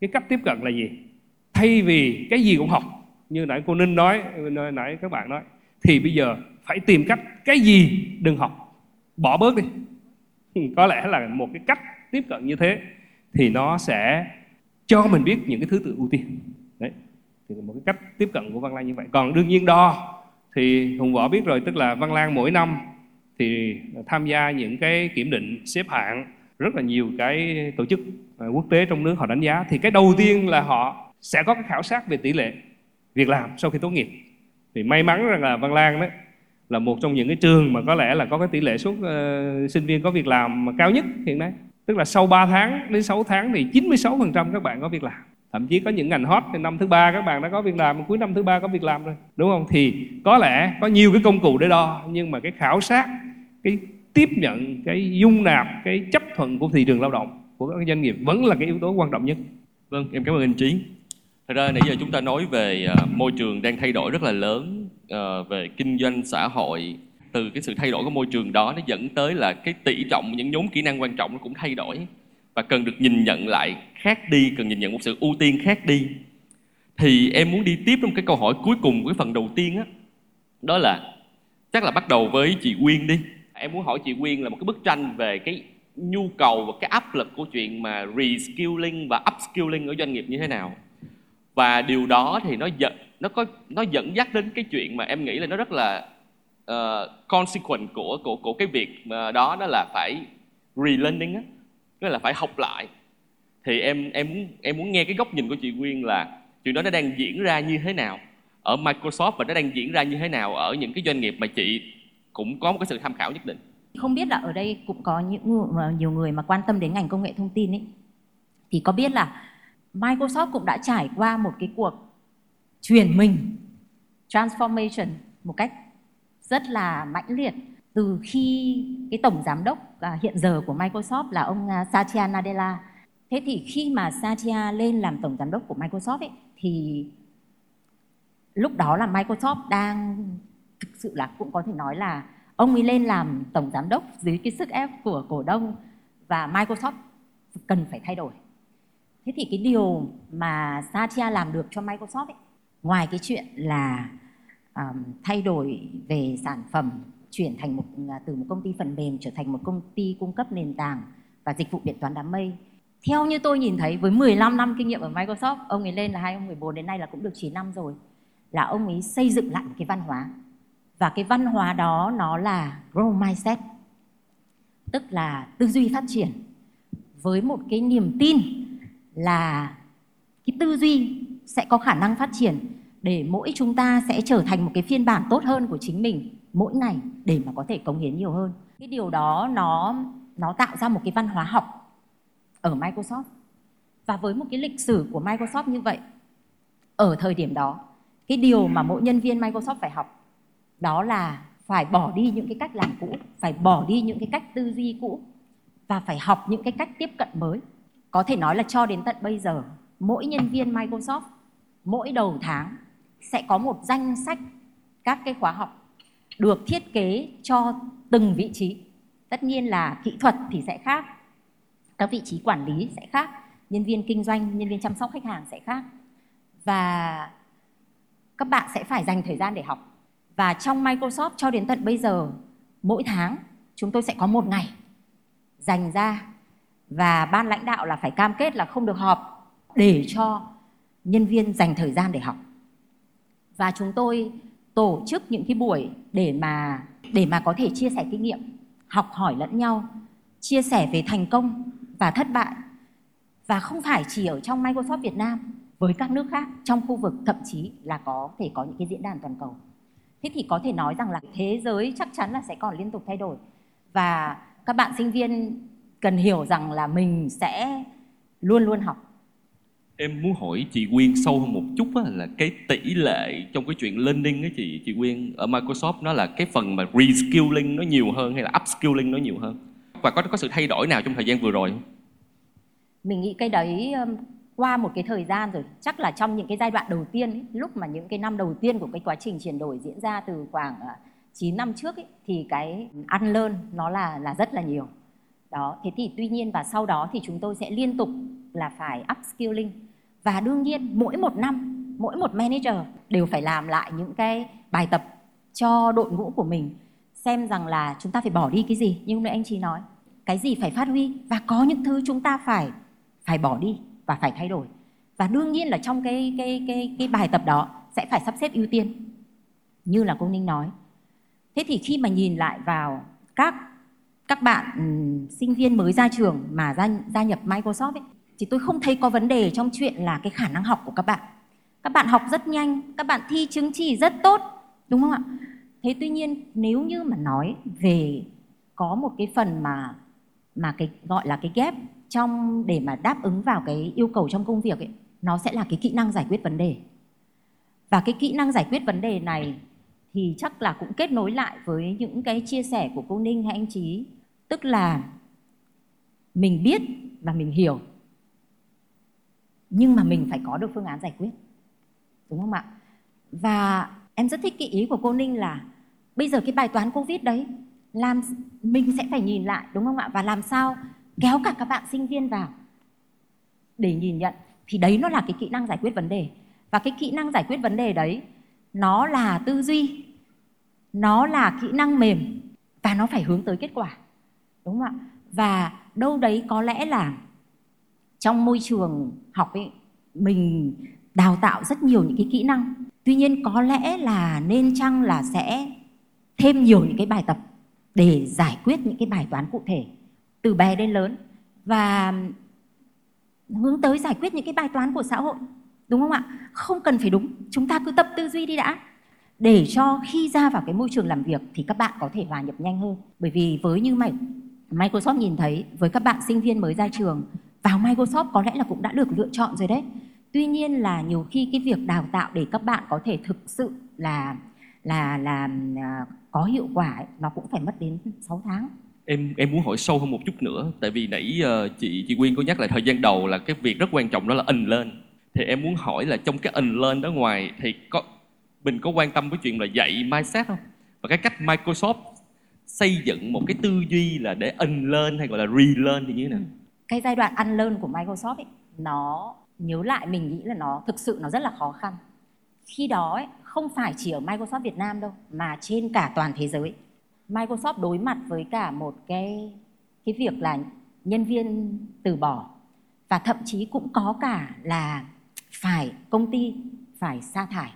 cái cách tiếp cận là gì? Thay vì cái gì cũng học, như nãy cô ninh nói, nãy các bạn nói, thì bây giờ phải tìm cách cái gì đừng học, bỏ bớt đi. Có lẽ là một cái cách tiếp cận như thế thì nó sẽ cho mình biết những cái thứ tự ưu tiên. Đấy, thì một cái cách tiếp cận của văn lang như vậy. Còn đương nhiên đo thì hùng võ biết rồi, tức là văn lang mỗi năm thì tham gia những cái kiểm định xếp hạng rất là nhiều cái tổ chức. Ờ, quốc tế trong nước họ đánh giá thì cái đầu tiên là họ sẽ có cái khảo sát về tỷ lệ việc làm sau khi tốt nghiệp. Thì may mắn rằng là Văn Lang đó là một trong những cái trường mà có lẽ là có cái tỷ lệ số uh, ờ, sinh viên có việc làm mà cao nhất hiện nay. Tức là sau 3 tháng đến 6 tháng thì 96% các bạn có việc làm. Thậm chí có những ngành hot thì năm thứ ba các bạn đã có việc làm cuối năm thứ ba có việc làm rồi đúng không? Thì có lẽ có nhiều cái công cụ để đo nhưng mà cái khảo sát cái tiếp nhận cái dung nạp cái chấp thuận của thị trường lao động của các doanh nghiệp vẫn là cái yếu tố quan trọng nhất. Vâng em cảm ơn anh trí. Thật ra nãy giờ chúng ta nói về à, môi trường đang thay đổi rất là lớn à, về kinh doanh xã hội. Từ cái sự thay đổi của môi trường đó nó dẫn tới là cái tỷ trọng những nhóm kỹ năng quan trọng nó cũng thay đổi. Và cần được nhìn nhận lại khác đi cần nhìn nhận một sự ưu tiên khác đi. Thì em muốn đi tiếp trong cái câu hỏi cuối cùng của cái phần đầu tiên á đó, đó là chắc là bắt đầu với chị Quyên đi. Em muốn hỏi chị Quyên là một cái bức tranh về cái nhu cầu và cái áp lực của chuyện mà reskilling và upskilling ở doanh nghiệp như thế nào. Và điều đó thì nó dẫn nó có nó dẫn dắt đến cái chuyện mà em nghĩ là nó rất là uh, consequent của của của cái việc mà đó đó là phải relearning á tức là phải học lại. Thì em em muốn em muốn nghe cái góc nhìn của chị Quyên là chuyện đó nó đang diễn ra như thế nào ở Microsoft và nó đang diễn ra như thế nào ở những cái doanh nghiệp mà chị cũng có một cái sự tham khảo nhất định không biết là ở đây cũng có những nhiều người mà quan tâm đến ngành công nghệ thông tin ấy thì có biết là Microsoft cũng đã trải qua một cái cuộc chuyển mình transformation một cách rất là mãnh liệt từ khi cái tổng giám đốc à, hiện giờ của Microsoft là ông à, Satya Nadella. Thế thì khi mà Satya lên làm tổng giám đốc của Microsoft ấy, thì lúc đó là Microsoft đang thực sự là cũng có thể nói là ông ấy lên làm tổng giám đốc dưới cái sức ép của cổ đông và Microsoft cần phải thay đổi. Thế thì cái điều mà Satya làm được cho Microsoft ấy, ngoài cái chuyện là um, thay đổi về sản phẩm chuyển thành một à, từ một công ty phần mềm trở thành một công ty cung cấp nền tảng và dịch vụ điện toán đám mây. Theo như tôi nhìn thấy với 15 năm kinh nghiệm ở Microsoft, ông ấy lên là 2014 đến nay là cũng được 9 năm rồi, là ông ấy xây dựng lại cái văn hóa. Và cái văn hóa đó nó là growth mindset, tức là tư duy phát triển với một cái niềm tin là cái tư duy sẽ có khả năng phát triển để mỗi chúng ta sẽ trở thành một cái phiên bản tốt hơn của chính mình mỗi ngày để mà có thể cống hiến nhiều hơn. Cái điều đó nó nó tạo ra một cái văn hóa học ở Microsoft. Và với một cái lịch sử của Microsoft như vậy ở thời điểm đó cái điều mà mỗi nhân viên Microsoft phải học đó là phải bỏ đi những cái cách làm cũ, phải bỏ đi những cái cách tư duy cũ và phải học những cái cách tiếp cận mới. Có thể nói là cho đến tận bây giờ, mỗi nhân viên Microsoft, mỗi đầu tháng sẽ có một danh sách các cái khóa học được thiết kế cho từng vị trí. Tất nhiên là kỹ thuật thì sẽ khác, các vị trí quản lý sẽ khác, nhân viên kinh doanh, nhân viên chăm sóc khách hàng sẽ khác và các bạn sẽ phải dành thời gian để học và trong Microsoft cho đến tận bây giờ, mỗi tháng chúng tôi sẽ có một ngày dành ra và ban lãnh đạo là phải cam kết là không được họp để cho nhân viên dành thời gian để học. Và chúng tôi tổ chức những cái buổi để mà để mà có thể chia sẻ kinh nghiệm, học hỏi lẫn nhau, chia sẻ về thành công và thất bại. Và không phải chỉ ở trong Microsoft Việt Nam, với các nước khác, trong khu vực, thậm chí là có thể có những cái diễn đàn toàn cầu thế thì có thể nói rằng là thế giới chắc chắn là sẽ còn liên tục thay đổi. Và các bạn sinh viên cần hiểu rằng là mình sẽ luôn luôn học. Em muốn hỏi chị Quyên sâu hơn một chút á, là cái tỷ lệ trong cái chuyện learning á chị chị Quyên ở Microsoft nó là cái phần mà reskilling nó nhiều hơn hay là upskilling nó nhiều hơn? Và có có sự thay đổi nào trong thời gian vừa rồi không? mình nghĩ cái đấy qua một cái thời gian rồi chắc là trong những cái giai đoạn đầu tiên ấy, lúc mà những cái năm đầu tiên của cái quá trình chuyển đổi diễn ra từ khoảng ờ, 9 năm trước ấy, thì cái ăn lơn nó là là rất là nhiều. Đó thế thì tuy nhiên và sau đó thì chúng tôi sẽ liên tục là phải upskilling. Và đương nhiên mỗi một năm mỗi một manager đều phải làm lại những cái bài tập cho đội ngũ của mình xem rằng là chúng ta phải bỏ đi cái gì. Như hôm nay anh chị nói cái gì phải phát huy và có những thứ chúng ta phải phải bỏ đi và phải thay đổi. Và đương nhiên là trong cái cái cái cái bài tập đó sẽ phải sắp xếp ưu tiên. Như là cô Ninh nói. Thế thì khi mà nhìn lại vào các các bạn um, sinh viên mới ra trường mà gia, gia nhập Microsoft ấy, thì tôi không thấy có vấn đề trong chuyện là cái khả năng học của các bạn. Các bạn học rất nhanh các bạn thi chứng chỉ rất tốt đúng không ạ? Thế tuy nhiên nếu như mà nói về có một cái phần mà mà cái gọi là cái ghép trong, để mà đáp ứng vào cái yêu cầu trong công việc ấy, nó sẽ là cái kỹ năng giải quyết vấn đề. Và cái kỹ năng giải quyết vấn đề này thì chắc là cũng kết nối lại với những cái chia sẻ của cô Ninh hay anh Trí. Tức là mình biết và mình hiểu, nhưng mà mình phải có được phương án giải quyết. Đúng không ạ? Và em rất thích cái ý của cô Ninh là bây giờ cái bài toán covid đấy, làm, mình sẽ phải nhìn lại, đúng không ạ? Và làm sao kéo cả các bạn sinh viên vào để nhìn nhận. Thì đấy nó là cái kỹ năng giải quyết vấn đề. Và cái kỹ năng giải quyết vấn đề đấy, nó là tư duy, nó là kỹ năng mềm, và nó phải hướng tới kết quả. Đúng không ạ? Và đâu đấy có lẽ là trong môi trường học ấy, mình đào tạo rất nhiều những cái kỹ năng. Tuy nhiên có lẽ là nên chăng là sẽ thêm nhiều những cái bài tập để giải quyết những cái bài toán cụ thể từ bé đến lớn. Và hướng tới giải quyết những cái bài toán của xã hội đúng không ạ? Không cần phải đúng chúng ta cứ tập tư duy đi đã. Để cho khi ra vào cái môi trường làm việc thì các bạn có thể hòa nhập nhanh hơn. Bởi vì với như mày Microsoft nhìn thấy với các bạn sinh viên mới ra trường vào Microsoft có lẽ là cũng đã được lựa chọn rồi đấy. Tuy nhiên là nhiều khi cái việc đào tạo để các bạn có thể thực sự là là là à, có hiệu quả ấy, nó cũng phải mất đến 6 tháng em em muốn hỏi sâu hơn một chút nữa tại vì nãy uh, chị chị Quyên có nhắc lại thời gian đầu là cái việc rất quan trọng đó là in lên. Thì em muốn hỏi là trong cái in lên đó ngoài thì có mình có quan tâm với chuyện là dạy mindset không? Và cái cách Microsoft xây dựng một cái tư duy là để in lên hay gọi là re lên thì như thế nào? Ừ. Cái giai đoạn ăn lên của Microsoft ấy, nó nhớ lại mình nghĩ là nó thực sự nó rất là khó khăn. Khi đó ấy, không phải chỉ ở Microsoft Việt Nam đâu mà trên cả toàn thế giới. Microsoft đối mặt với cả một cái cái việc là nhân viên từ bỏ. Và thậm chí cũng có cả là phải công ty phải sa thải.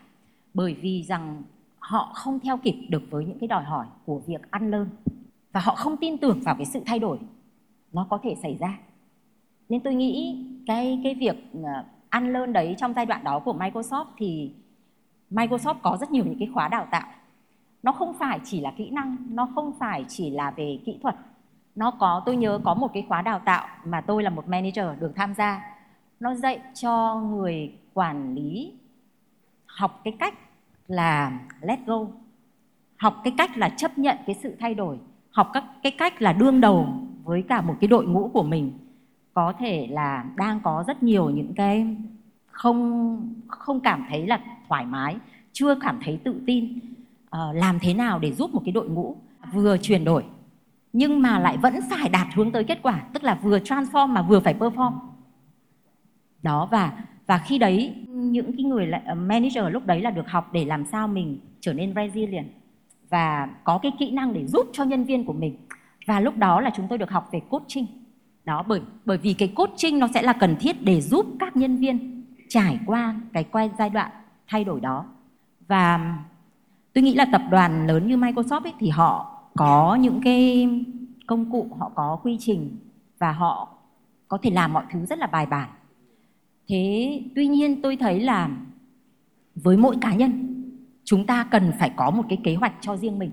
Bởi vì rằng họ không theo kịp được với những cái đòi hỏi của việc ăn lơn. Và họ không tin tưởng vào cái sự thay đổi nó có thể xảy ra. Nên tôi nghĩ cái cái việc ờ, ăn lơn đấy trong giai đoạn đó của Microsoft thì Microsoft có rất nhiều những cái khóa đào tạo nó không phải chỉ là kỹ năng, nó không phải chỉ là về kỹ thuật. Nó có, tôi nhớ có một cái khóa đào tạo mà tôi là một manager được tham gia. Nó dạy cho người quản lý học cái cách là let go, học cái cách là chấp nhận cái sự thay đổi, học các cái cách là đương đầu với cả một cái đội ngũ của mình. Có thể là đang có rất nhiều những cái không không cảm thấy là thoải mái, chưa cảm thấy tự tin. Ờ, làm thế nào để giúp một cái đội ngũ vừa chuyển đổi nhưng mà lại vẫn phải đạt hướng tới kết quả tức là vừa transform mà vừa phải perform. Đó và và khi đấy những cái người ờ, manager lúc đấy là được học để làm sao mình trở nên resilient và có cái kỹ năng để giúp cho nhân viên của mình. Và lúc đó là chúng tôi được học về coaching. Đó bởi bởi vì cái coaching nó sẽ là cần thiết để giúp các nhân viên trải qua cái quay giai đoạn thay đổi đó. Và tôi nghĩ là tập đoàn lớn như Microsoft ấy, thì họ có những cái công cụ họ có quy trình và họ có thể làm mọi thứ rất là bài bản. Thế tuy nhiên tôi thấy là với mỗi cá nhân chúng ta cần phải có một cái kế hoạch cho riêng mình.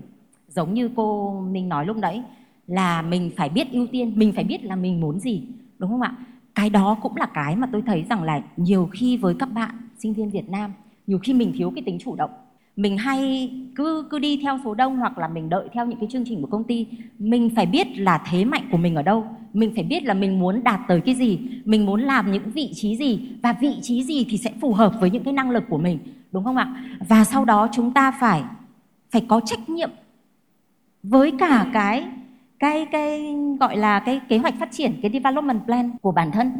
Giống như cô mình nói lúc đấy là mình phải biết ưu tiên mình phải biết là mình muốn gì đúng không ạ? Cái đó cũng là cái mà tôi thấy rằng là nhiều khi với các bạn sinh viên Việt Nam nhiều khi mình thiếu cái tính chủ động mình hay cứ cứ đi theo số đông hoặc là mình đợi theo những cái chương trình của công ty. Mình phải biết là thế mạnh của mình ở đâu. Mình phải biết là mình muốn đạt tới cái gì. Mình muốn làm những vị trí gì. Và vị trí gì thì sẽ phù hợp với những cái năng lực của mình. Đúng không ạ? Và sau đó chúng ta phải phải có trách nhiệm với cả cái cái cái gọi là cái kế hoạch phát triển, cái development plan của bản thân.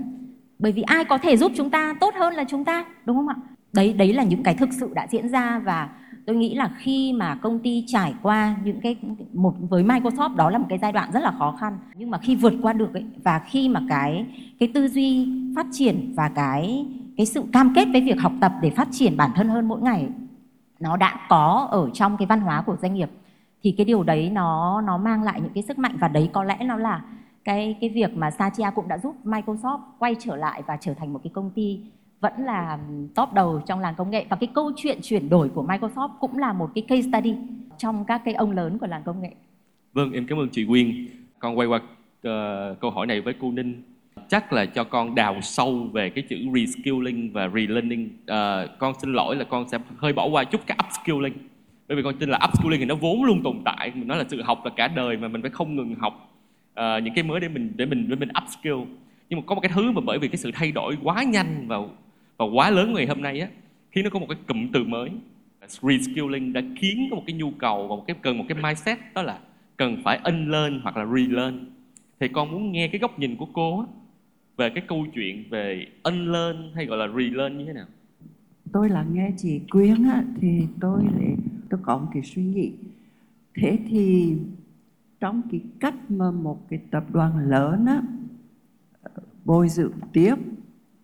Bởi vì ai có thể giúp chúng ta tốt hơn là chúng ta. Đúng không ạ? Đấy đấy là những cái thực sự đã diễn ra và tôi nghĩ là khi mà công ty trải qua những cái, một, với Microsoft, đó là một cái giai đoạn rất là khó khăn. Nhưng mà khi vượt qua được ấy, và khi mà cái cái tư duy phát triển và cái cái sự cam kết với việc học tập để phát triển bản thân hơn mỗi ngày nó đã có ở trong cái văn hóa của doanh nghiệp, thì cái điều đấy nó nó mang lại những cái sức mạnh. Và đấy có lẽ nó là cái cái việc mà Satya cũng đã giúp Microsoft quay trở lại và trở thành một cái công ty vẫn là top đầu trong làng công nghệ và cái câu chuyện chuyển đổi của Microsoft cũng là một cái case study trong các cái ông lớn của làng công nghệ. Vâng, em cảm ơn chị Quyên. Con quay qua uh, câu hỏi này với cô Ninh. Chắc là cho con đào sâu về cái chữ reskilling và relearning. Uh, con xin lỗi là con sẽ hơi bỏ qua chút cái upskilling. Bởi vì con tin là upskilling thì nó vốn luôn tồn tại. Mình nói là sự học là cả đời mà mình phải không ngừng học uh, những cái mới để mình để mình để mình upskill. Nhưng mà có một cái thứ mà bởi vì cái sự thay đổi quá nhanh và và quá lớn ngày hôm nay á khi nó có một cái cụm từ mới reskilling đã khiến có một cái nhu cầu và một cái cần một cái mindset đó là cần phải in lên hoặc là relearn. Thì con muốn nghe cái góc nhìn của cô á, về cái câu chuyện về in lên hay gọi là relearn như thế nào? Tôi là nghe chị quyến á, thì tôi lại tôi có một cái suy nghĩ. Thế thì trong cái cách mà một cái tập đoàn lớn á bồi dưỡng tiếp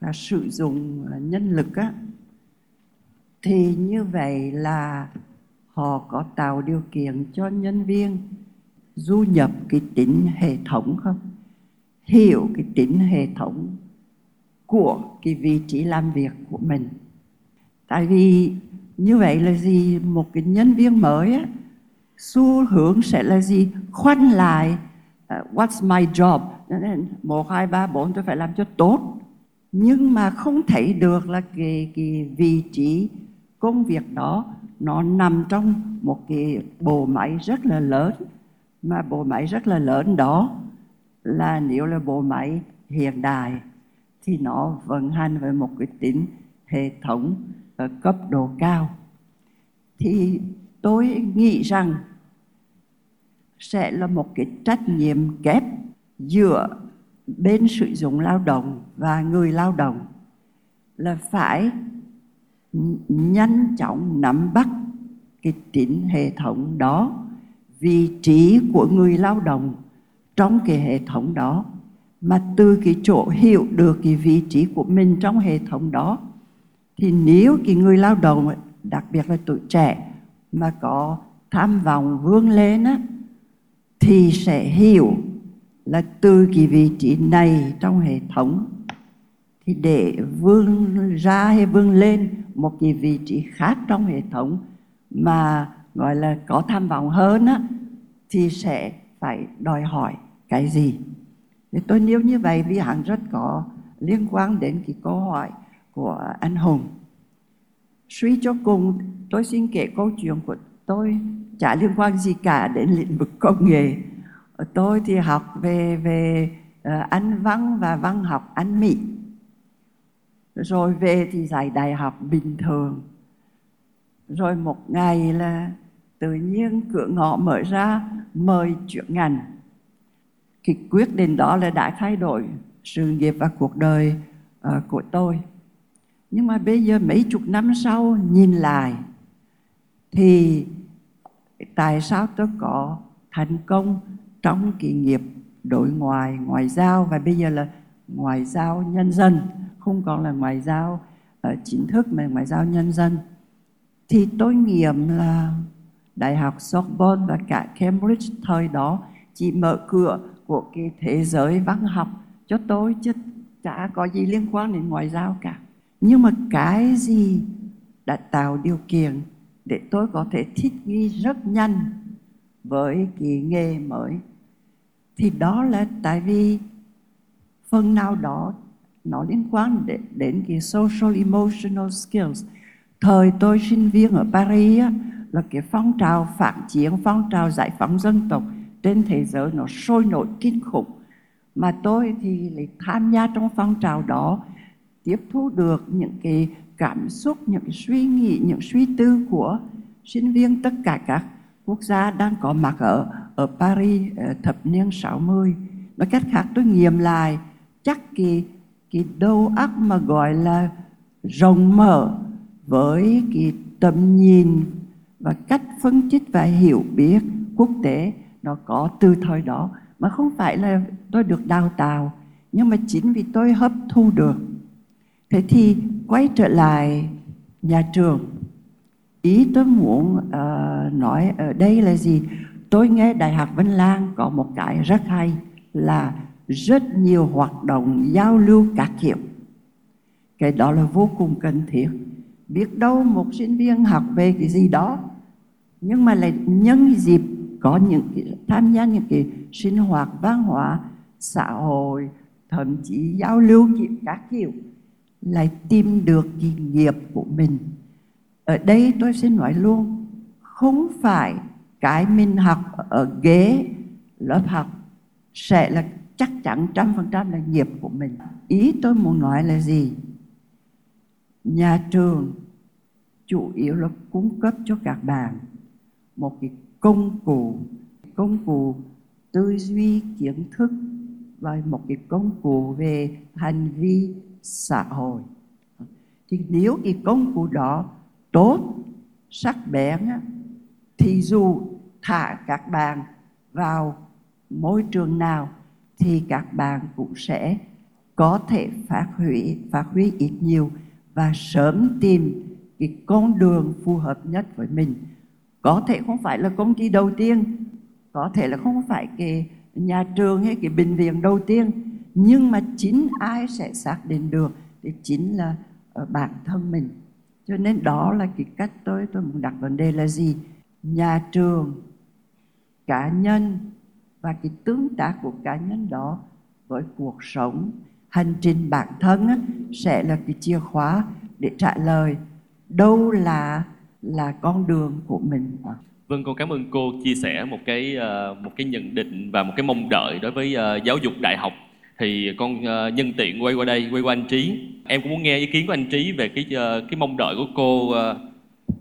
và sử dụng à, nhân lực á thì như vậy là họ có tạo điều kiện cho nhân viên du nhập cái tính hệ thống không? Hiểu cái tính hệ thống của cái vị trí làm việc của mình. Tại vì như vậy là gì? Một cái nhân viên mới á xu hướng sẽ là gì? Khoanh lại uh, what's my job? Một hai ba bốn tôi phải làm cho tốt nhưng mà không thấy được là cái, cái vị trí công việc đó nó nằm trong một cái bộ máy rất là lớn. Mà bộ máy rất là lớn đó là nếu là bộ máy hiện đại thì nó vận hành với một cái tính hệ thống ở cấp độ cao. Thì tôi nghĩ rằng sẽ là một cái trách nhiệm kép giữa bên sử dụng lao động và người lao động là phải nhanh chóng nắm bắt cái tính hệ thống đó, vị trí của người lao động trong cái hệ thống đó. Mà từ cái chỗ hiểu được cái vị trí của mình trong hệ thống đó, thì nếu cái người lao động đặc biệt là tuổi trẻ mà có tham vọng vươn lên á, thì sẽ hiểu là từ cái vị trí này trong hệ thống, thì để vươn ra hay vươn lên một cái vị trí khác trong hệ thống mà gọi là có tham vọng hơn á, thì sẽ phải đòi hỏi cái gì? Thì tôi nếu như vậy vì hẳn rất có liên quan đến cái câu hỏi của anh Hùng. Suy cho cùng, tôi xin kể câu chuyện của tôi chả liên quan gì cả đến lĩnh vực công nghệ tôi thì học về về ờ, Anh văn và văn học Anh Mỹ. Rồi về thì dạy đại học bình thường. Rồi một ngày là tự nhiên cửa ngõ mở ra mời chuyển ngành cái quyết định đó là đã thay đổi sự nghiệp và cuộc đời uh, của tôi. Nhưng mà bây giờ mấy chục năm sau nhìn lại thì tại sao tôi có thành công trong cái nghiệp đối ngoại ngoại giao. Và bây giờ là ngoại giao nhân dân không còn là ngoại giao uh, chính thức mà ngoại giao nhân dân. Thì tôi nghiệm là Đại học Sorbonne và cả Cambridge thời đó chỉ mở cửa của cái thế giới văn học cho tôi chứ chả có gì liên quan đến ngoại giao cả. Nhưng mà cái gì đã tạo điều kiện để tôi có thể thích nghi rất nhanh với cái nghề mới? Thì đó là tại vì phần nào đó nó liên quan đến, đến cái social emotional skills. Thời tôi sinh viên ở Paris á, là cái phong trào phản chiến phong trào giải phóng dân tộc trên thế giới nó sôi nổi kinh khủng. Mà tôi thì lại tham gia trong phong trào đó tiếp thu được những cái cảm xúc những cái suy nghĩ những suy tư của sinh viên tất cả các quốc gia đang có mặt ở ở Paris ờ, thập niên 60 nói cách khác, tôi nghiệm lại, chắc cái cái đầu óc mà gọi là rộng mở với cái tầm nhìn và cách phân tích và hiểu biết quốc tế nó có từ thời đó mà không phải là tôi được đào tạo, nhưng mà chính vì tôi hấp thu được. Thế thì quay trở lại nhà trường ý tôi muốn uh, nói ở đây là gì? Tôi nghe đại học vân lang có một cái rất hay là rất nhiều hoạt động giao lưu các kiểu. Cái đó là vô cùng cần thiết. Biết đâu một sinh viên học về cái gì đó nhưng mà lại nhân dịp có những cái, tham gia những cái sinh hoạt văn hóa xã hội thậm chí giao lưu các kiểu lại tìm được cái nghiệp của mình ở đây tôi xin nói luôn, không phải cái mình học ở ghế lớp học sẽ là chắc chắn trăm phần trăm là nghiệp của mình. Ý tôi muốn nói là gì? Nhà trường chủ yếu là cung cấp cho các bạn một cái công cụ công cụ tư duy kiến thức và một cái công cụ về hành vi xã hội. Thì nếu cái công cụ đó tốt, sắc bén thì dù thả các bạn vào môi trường nào thì các bạn cũng sẽ có thể phát huy phát huy ít nhiều và sớm tìm cái con đường phù hợp nhất với mình. Có thể không phải là công ty đầu tiên, có thể là không phải cái nhà trường hay cái bệnh viện đầu tiên, nhưng mà chính ai sẽ xác định được thì chính là ờ, bản thân mình cho nên đó là cái cách tôi tôi muốn đặt vấn đề là gì nhà trường cá nhân và cái tương tác của cá nhân đó với cuộc sống hành trình bản thân á, sẽ là cái chìa khóa để trả lời đâu là là con đường của mình Vâng, con cảm ơn cô chia sẻ một cái ờ, một cái nhận định và một cái mong đợi đối với ờ, giáo dục đại học. Thì con uh, nhân tiện quay qua đây, quay qua anh Trí. Em cũng muốn nghe ý kiến của anh Trí về cái uh, cái mong đợi của cô uh,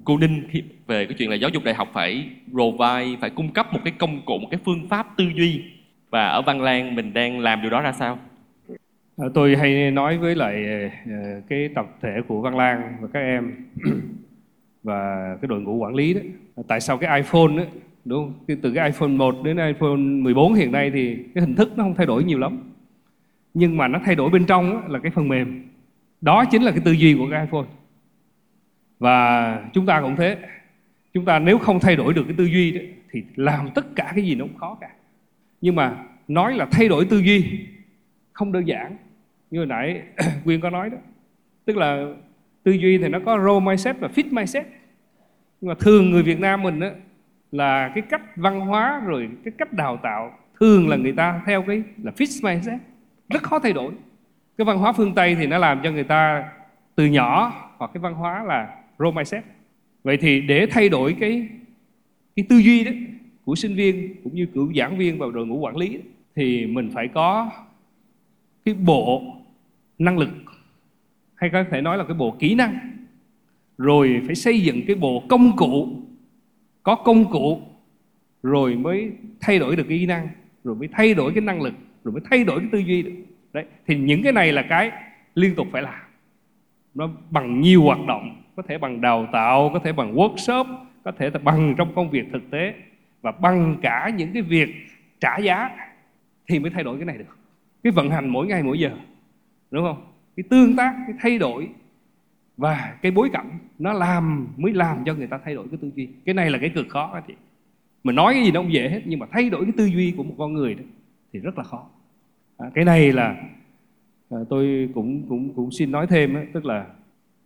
cô Ninh về cái chuyện là giáo dục đại học phải provide, phải cung cấp một cái công cụ, một cái phương pháp tư duy. Và ở Văn Lang mình đang làm điều đó ra sao? Tôi hay nói với lại cái tập thể của Văn Lang và các em và cái đội ngũ quản lý đó tại sao cái iPhone đó, đúng không? từ cái iPhone 1 đến iPhone 14 hiện nay thì cái hình thức nó không thay đổi nhiều lắm nhưng mà nó thay đổi bên trong là cái phần mềm. Đó chính là cái tư duy của cái iPhone. Và chúng ta cũng thế. Chúng ta nếu không thay đổi được cái tư duy đó, thì làm tất cả cái gì nó cũng khó cả. Nhưng mà nói là thay đổi tư duy không đơn giản. Như hồi nãy quyên có nói đó. Tức là tư duy thì nó có role mindset và fit mindset. Nhưng mà thường người Việt Nam mình đó, là cái cách văn hóa rồi cái cách đào tạo thường là người ta theo cái là fixed mindset rất khó thay đổi. Cái văn hóa phương Tây thì nó làm cho người ta từ nhỏ hoặc cái văn hóa là role mindset. Vậy thì để thay đổi cái cái tư duy đó của sinh viên cũng như cựu giảng viên và đội ngũ quản lý đó, thì mình phải có cái bộ năng lực hay có thể nói là cái bộ kỹ năng. Rồi phải xây dựng cái bộ công cụ có công cụ rồi mới thay đổi được cái kỹ năng rồi mới thay đổi cái năng lực rồi mới thay đổi cái tư duy được. Đấy thì những cái này là cái liên tục phải làm. Nó bằng nhiều hoạt động có thể bằng đào tạo có thể bằng workshop có thể là bằng trong công việc thực tế và bằng cả những cái việc trả giá thì mới thay đổi cái này được. Cái vận hành mỗi ngày mỗi giờ đúng không? Cái tương tác cái thay đổi và cái bối cảnh nó làm mới làm cho người ta thay đổi cái tư duy. Cái này là cái cực khó đó chị. Mà nói cái gì nó không dễ hết nhưng mà thay đổi cái tư duy của một con người đó, thì rất là khó. À, cái này là à, tôi cũng cũng cũng xin nói thêm ấy, tức là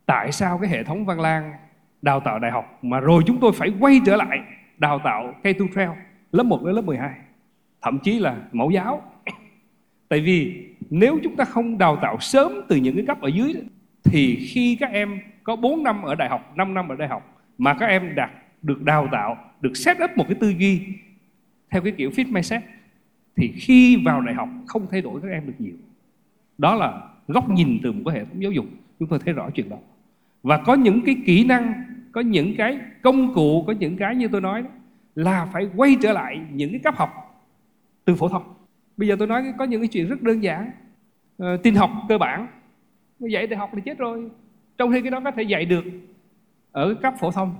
tại sao cái hệ thống văn lang đào tạo đại học mà rồi chúng tôi phải quay trở lại đào tạo K-12 lớp 1 đến lớp 12 thậm chí là mẫu giáo. Tại vì nếu chúng ta không đào tạo sớm từ những cái cấp ở dưới thì khi các em có 4 năm ở đại học 5 năm ở đại học mà các em đạt được đào tạo được set up một cái tư duy theo cái kiểu fit mindset thì khi vào đại học không thay đổi các em được nhiều. Đó là góc nhìn từ một cái hệ thống giáo dục. Chúng tôi thấy rõ chuyện đó. Và có những cái kỹ năng có những cái công cụ có những cái như tôi nói đó, là phải quay trở lại những cái cấp học từ phổ thông. Bây giờ tôi nói có những cái chuyện rất đơn giản. Uh, tin học cơ bản. Dạy đại học thì chết rồi. Trong khi cái đó có thể dạy được ở cấp phổ thông.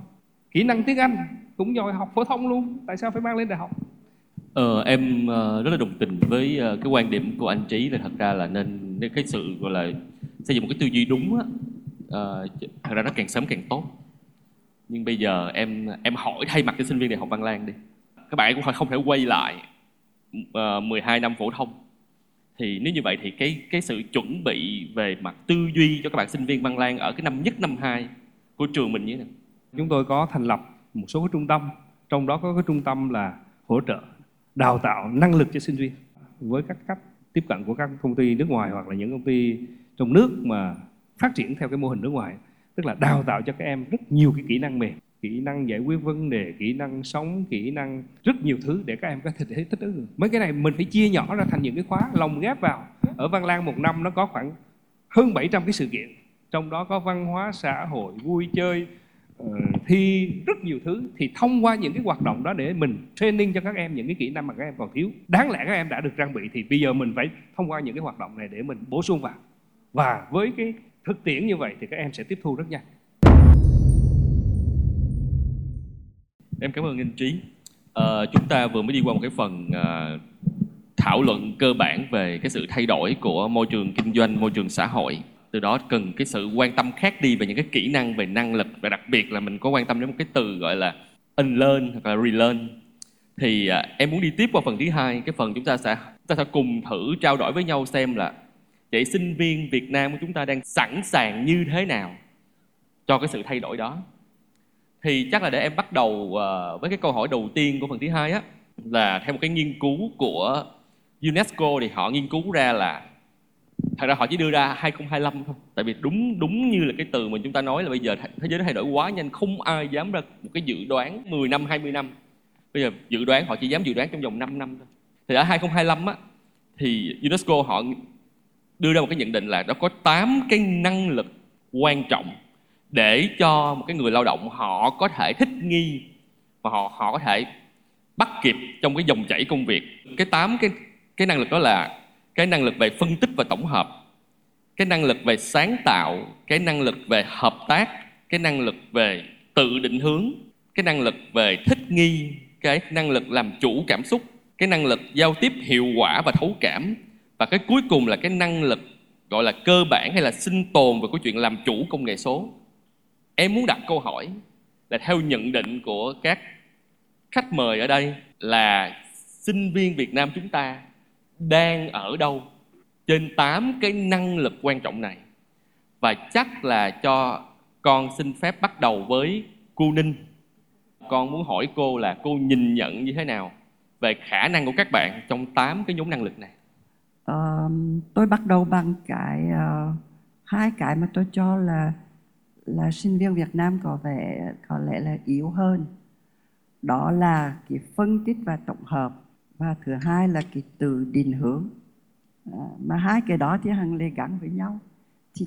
Kỹ năng tiếng anh cũng giỏi học phổ thông luôn. Tại sao phải mang lên đại học? Ờ, em ờ, rất là đồng tình với ờ, cái quan điểm của anh Trí là thật ra là nên, nên cái sự gọi là xây dựng một cái tư duy đúng á uh, thật ra nó càng sớm càng tốt. Nhưng bây giờ em em hỏi thay mặt cho sinh viên đại học Văn Lang đi. Các bạn cũng không thể quay lại uh, 12 năm phổ thông. Thì nếu như vậy thì cái cái sự chuẩn bị về mặt tư duy cho các bạn sinh viên Văn Lang ở cái năm nhất năm hai của trường mình như thế nào? Chúng tôi có thành lập một số cái trung tâm trong đó có cái trung tâm là hỗ trợ đào tạo năng lực cho sinh viên. Với các cách tiếp cận của các công ty nước ngoài hoặc là những công ty trong nước mà phát triển theo cái mô hình nước ngoài, tức là đào tạo cho các em rất nhiều cái kỹ năng mềm, kỹ năng giải quyết vấn đề, kỹ năng sống, kỹ năng rất nhiều thứ để các em có thể thích ứng. Mấy cái này mình phải chia nhỏ ra thành những cái khóa, lồng ghép vào. Ở Văn Lang một năm nó có khoảng hơn 700 cái sự kiện, trong đó có văn hóa, xã hội, vui chơi Ờ, thi rất nhiều thứ thì thông qua những cái hoạt động đó để mình training cho các em những cái kỹ năng mà các em còn thiếu. Đáng lẽ các em đã được trang bị thì bây giờ mình phải thông qua những cái hoạt động này để mình bổ sung vào. Và với cái thực tiễn như vậy thì các em sẽ tiếp thu rất nhanh. Em cảm ơn anh trí. À, chúng ta vừa mới đi qua một cái phần à, thảo luận cơ bản về cái sự thay đổi của môi trường kinh doanh môi trường xã hội từ đó cần cái sự quan tâm khác đi về những cái kỹ năng về năng lực và đặc biệt là mình có quan tâm đến một cái từ gọi là unlearn hoặc là relearn. Thì à, em muốn đi tiếp qua phần thứ hai cái phần chúng ta sẽ chúng ta sẽ cùng thử trao đổi với nhau xem là vậy sinh viên Việt Nam của chúng ta đang sẵn sàng như thế nào cho cái sự thay đổi đó. Thì chắc là để em bắt đầu uh, với cái câu hỏi đầu tiên của phần thứ hai á là theo một cái nghiên cứu của UNESCO thì họ nghiên cứu ra là thật ra họ chỉ đưa ra 2025 thôi. Tại vì đúng đúng như là cái từ mà chúng ta nói là bây giờ thế giới nó thay đổi quá nhanh, không ai dám ra một cái dự đoán 10 năm 20 năm. Bây giờ dự đoán, họ chỉ dám dự đoán trong vòng 5 năm thôi. Thì ở 2025 á, thì UNESCO họ đưa ra một cái nhận định là nó có 8 cái năng lực quan trọng để cho một cái người lao động họ có thể thích nghi và họ họ có thể bắt kịp trong cái dòng chảy công việc. Cái tám cái cái năng lực đó là cái năng lực về phân tích và tổng hợp, cái năng lực về sáng tạo, cái năng lực về hợp tác, cái năng lực về tự định hướng, cái năng lực về thích nghi, cái năng lực làm chủ cảm xúc, cái năng lực giao tiếp hiệu quả và thấu cảm. Và cái cuối cùng là cái năng lực gọi là cơ bản hay là sinh tồn về cái chuyện làm chủ công nghệ số. Em muốn đặt câu hỏi là theo nhận định của các khách mời ở đây là sinh viên Việt Nam chúng ta đang ở đâu trên 8 cái năng lực quan trọng này. Và chắc là cho con xin phép bắt đầu với cô Ninh. Con muốn hỏi cô là cô nhìn nhận như thế nào về khả năng của các bạn trong 8 cái nhóm năng lực này? À, tôi bắt đầu bằng cái uh, hai cái mà tôi cho là là sinh viên Việt Nam có vẻ có lẽ là yếu hơn. Đó là cái phân tích và tổng hợp và thứ hai là cái từ định hướng. À, mà hai cái đó thì hằng lề gắn với nhau. Thì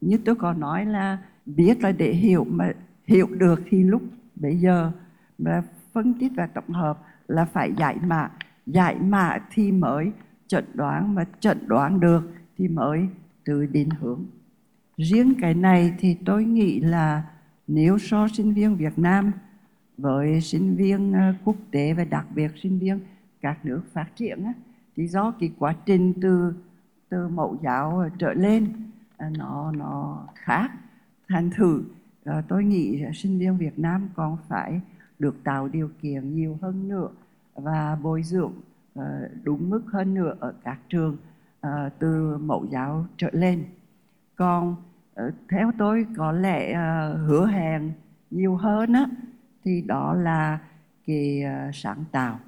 như tôi có nói là biết là để hiểu mà hiểu được thì lúc bây giờ mà phân tích và tổng hợp là phải giải mã. Giải mã thì mới chẩn đoán mà chẩn đoán được thì mới từ định hướng. Riêng cái này thì tôi nghĩ là nếu so sinh viên Việt Nam với sinh viên à, quốc tế và đặc biệt sinh viên các nước phát triển á, thì do cái quá trình từ từ mẫu giáo trở lên à, nó nó khác thành thử à, tôi nghĩ sinh viên Việt Nam còn phải được tạo điều kiện nhiều hơn nữa và bồi dưỡng à, đúng mức hơn nữa ở các trường từ mẫu giáo trở lên. Còn theo tôi có lẽ hứa hẹn nhiều hơn á, thì đó là cái sáng tạo.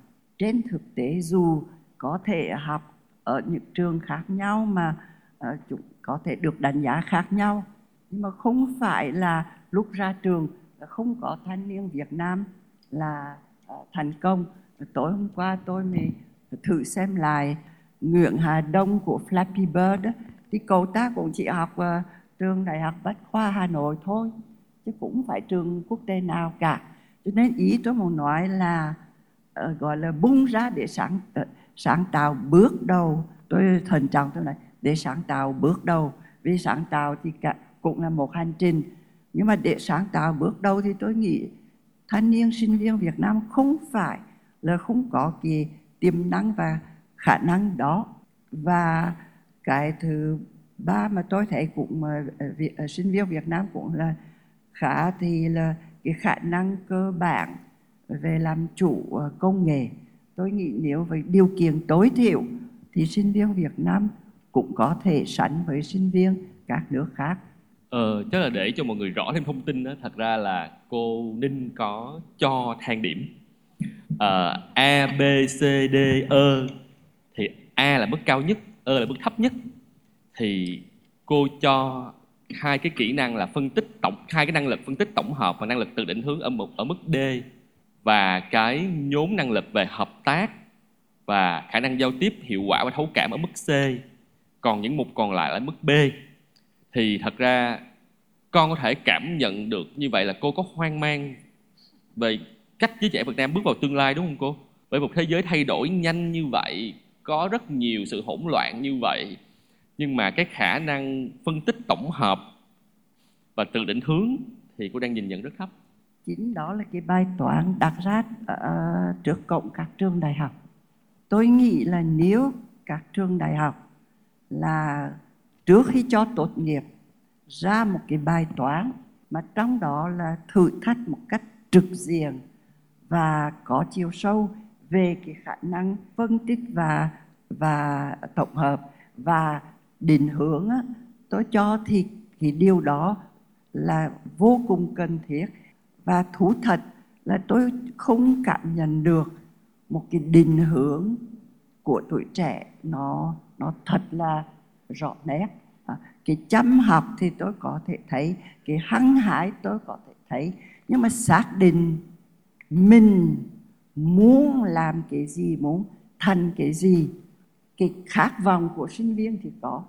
Trên thực tế dù có thể học ở những trường khác nhau mà ờ, chúng có thể được đánh giá khác nhau nhưng mà không phải là lúc ra trường ờ, không có thanh niên Việt Nam là ờ, thành công. Tối hôm qua tôi mới thử xem lại Nguyễn Hà Đông của Flappy Bird thì cậu ta cũng chỉ học ờ, trường Đại học Bách khoa Hà Nội thôi chứ cũng phải trường quốc tế nào cả. Cho nên ý tôi muốn nói là Ờ, gọi là bung ra để sáng ờ, sáng tạo bước đầu. Tôi thần trọng tôi này để sáng tạo bước đầu. Vì sáng tạo thì cả, cũng là một hành trình. Nhưng mà để sáng tạo bước đầu thì tôi nghĩ thanh niên sinh viên Việt Nam không phải là không có cái tiềm năng và khả năng đó. Và cái thứ ba mà tôi thấy cũng ờ, ờ, mà sinh viên Việt Nam cũng là khá thì là cái khả năng cơ bản về làm chủ ờ, công nghệ tôi nghĩ nếu với điều kiện tối thiểu thì sinh viên Việt Nam cũng có thể sánh với sinh viên các nước khác. Ờ, chắc là để cho mọi người rõ thêm thông tin đó, thật ra là cô Ninh có cho thang điểm. À, A, B, C, D, E thì A là mức cao nhất, E là mức thấp nhất. Thì cô cho hai cái kỹ năng là phân tích tổng hai cái năng lực phân tích tổng hợp và năng lực tự định hướng ở một ở mức D và cái nhóm năng lực về hợp tác và khả năng giao tiếp hiệu quả và thấu cảm ở mức C còn những mục còn lại là mức B thì thật ra con có thể cảm nhận được như vậy là cô có hoang mang về cách giới trẻ Việt Nam bước vào tương lai đúng không cô? Bởi một thế giới thay đổi nhanh như vậy, có rất nhiều sự hỗn loạn như vậy, nhưng mà cái khả năng phân tích tổng hợp và tự định hướng thì cô đang nhìn nhận rất thấp chính đó là cái bài toán đặt ra uh, trước cộng các trường đại học. Tôi nghĩ là nếu các trường đại học là trước khi cho tốt nghiệp ra một cái bài toán mà trong đó là thử thách một cách trực diện và có chiều sâu về cái khả năng phân tích và và tổng hợp và định hướng tôi cho thì cái điều đó là vô cùng cần thiết và thú thật là tôi không cảm nhận được một cái định hướng của tuổi trẻ nó nó thật là rõ nét. À, cái chăm học thì tôi có thể thấy cái hăng hái tôi có thể thấy. Nhưng mà xác định mình muốn làm cái gì muốn thành cái gì cái khát vọng của sinh viên thì có.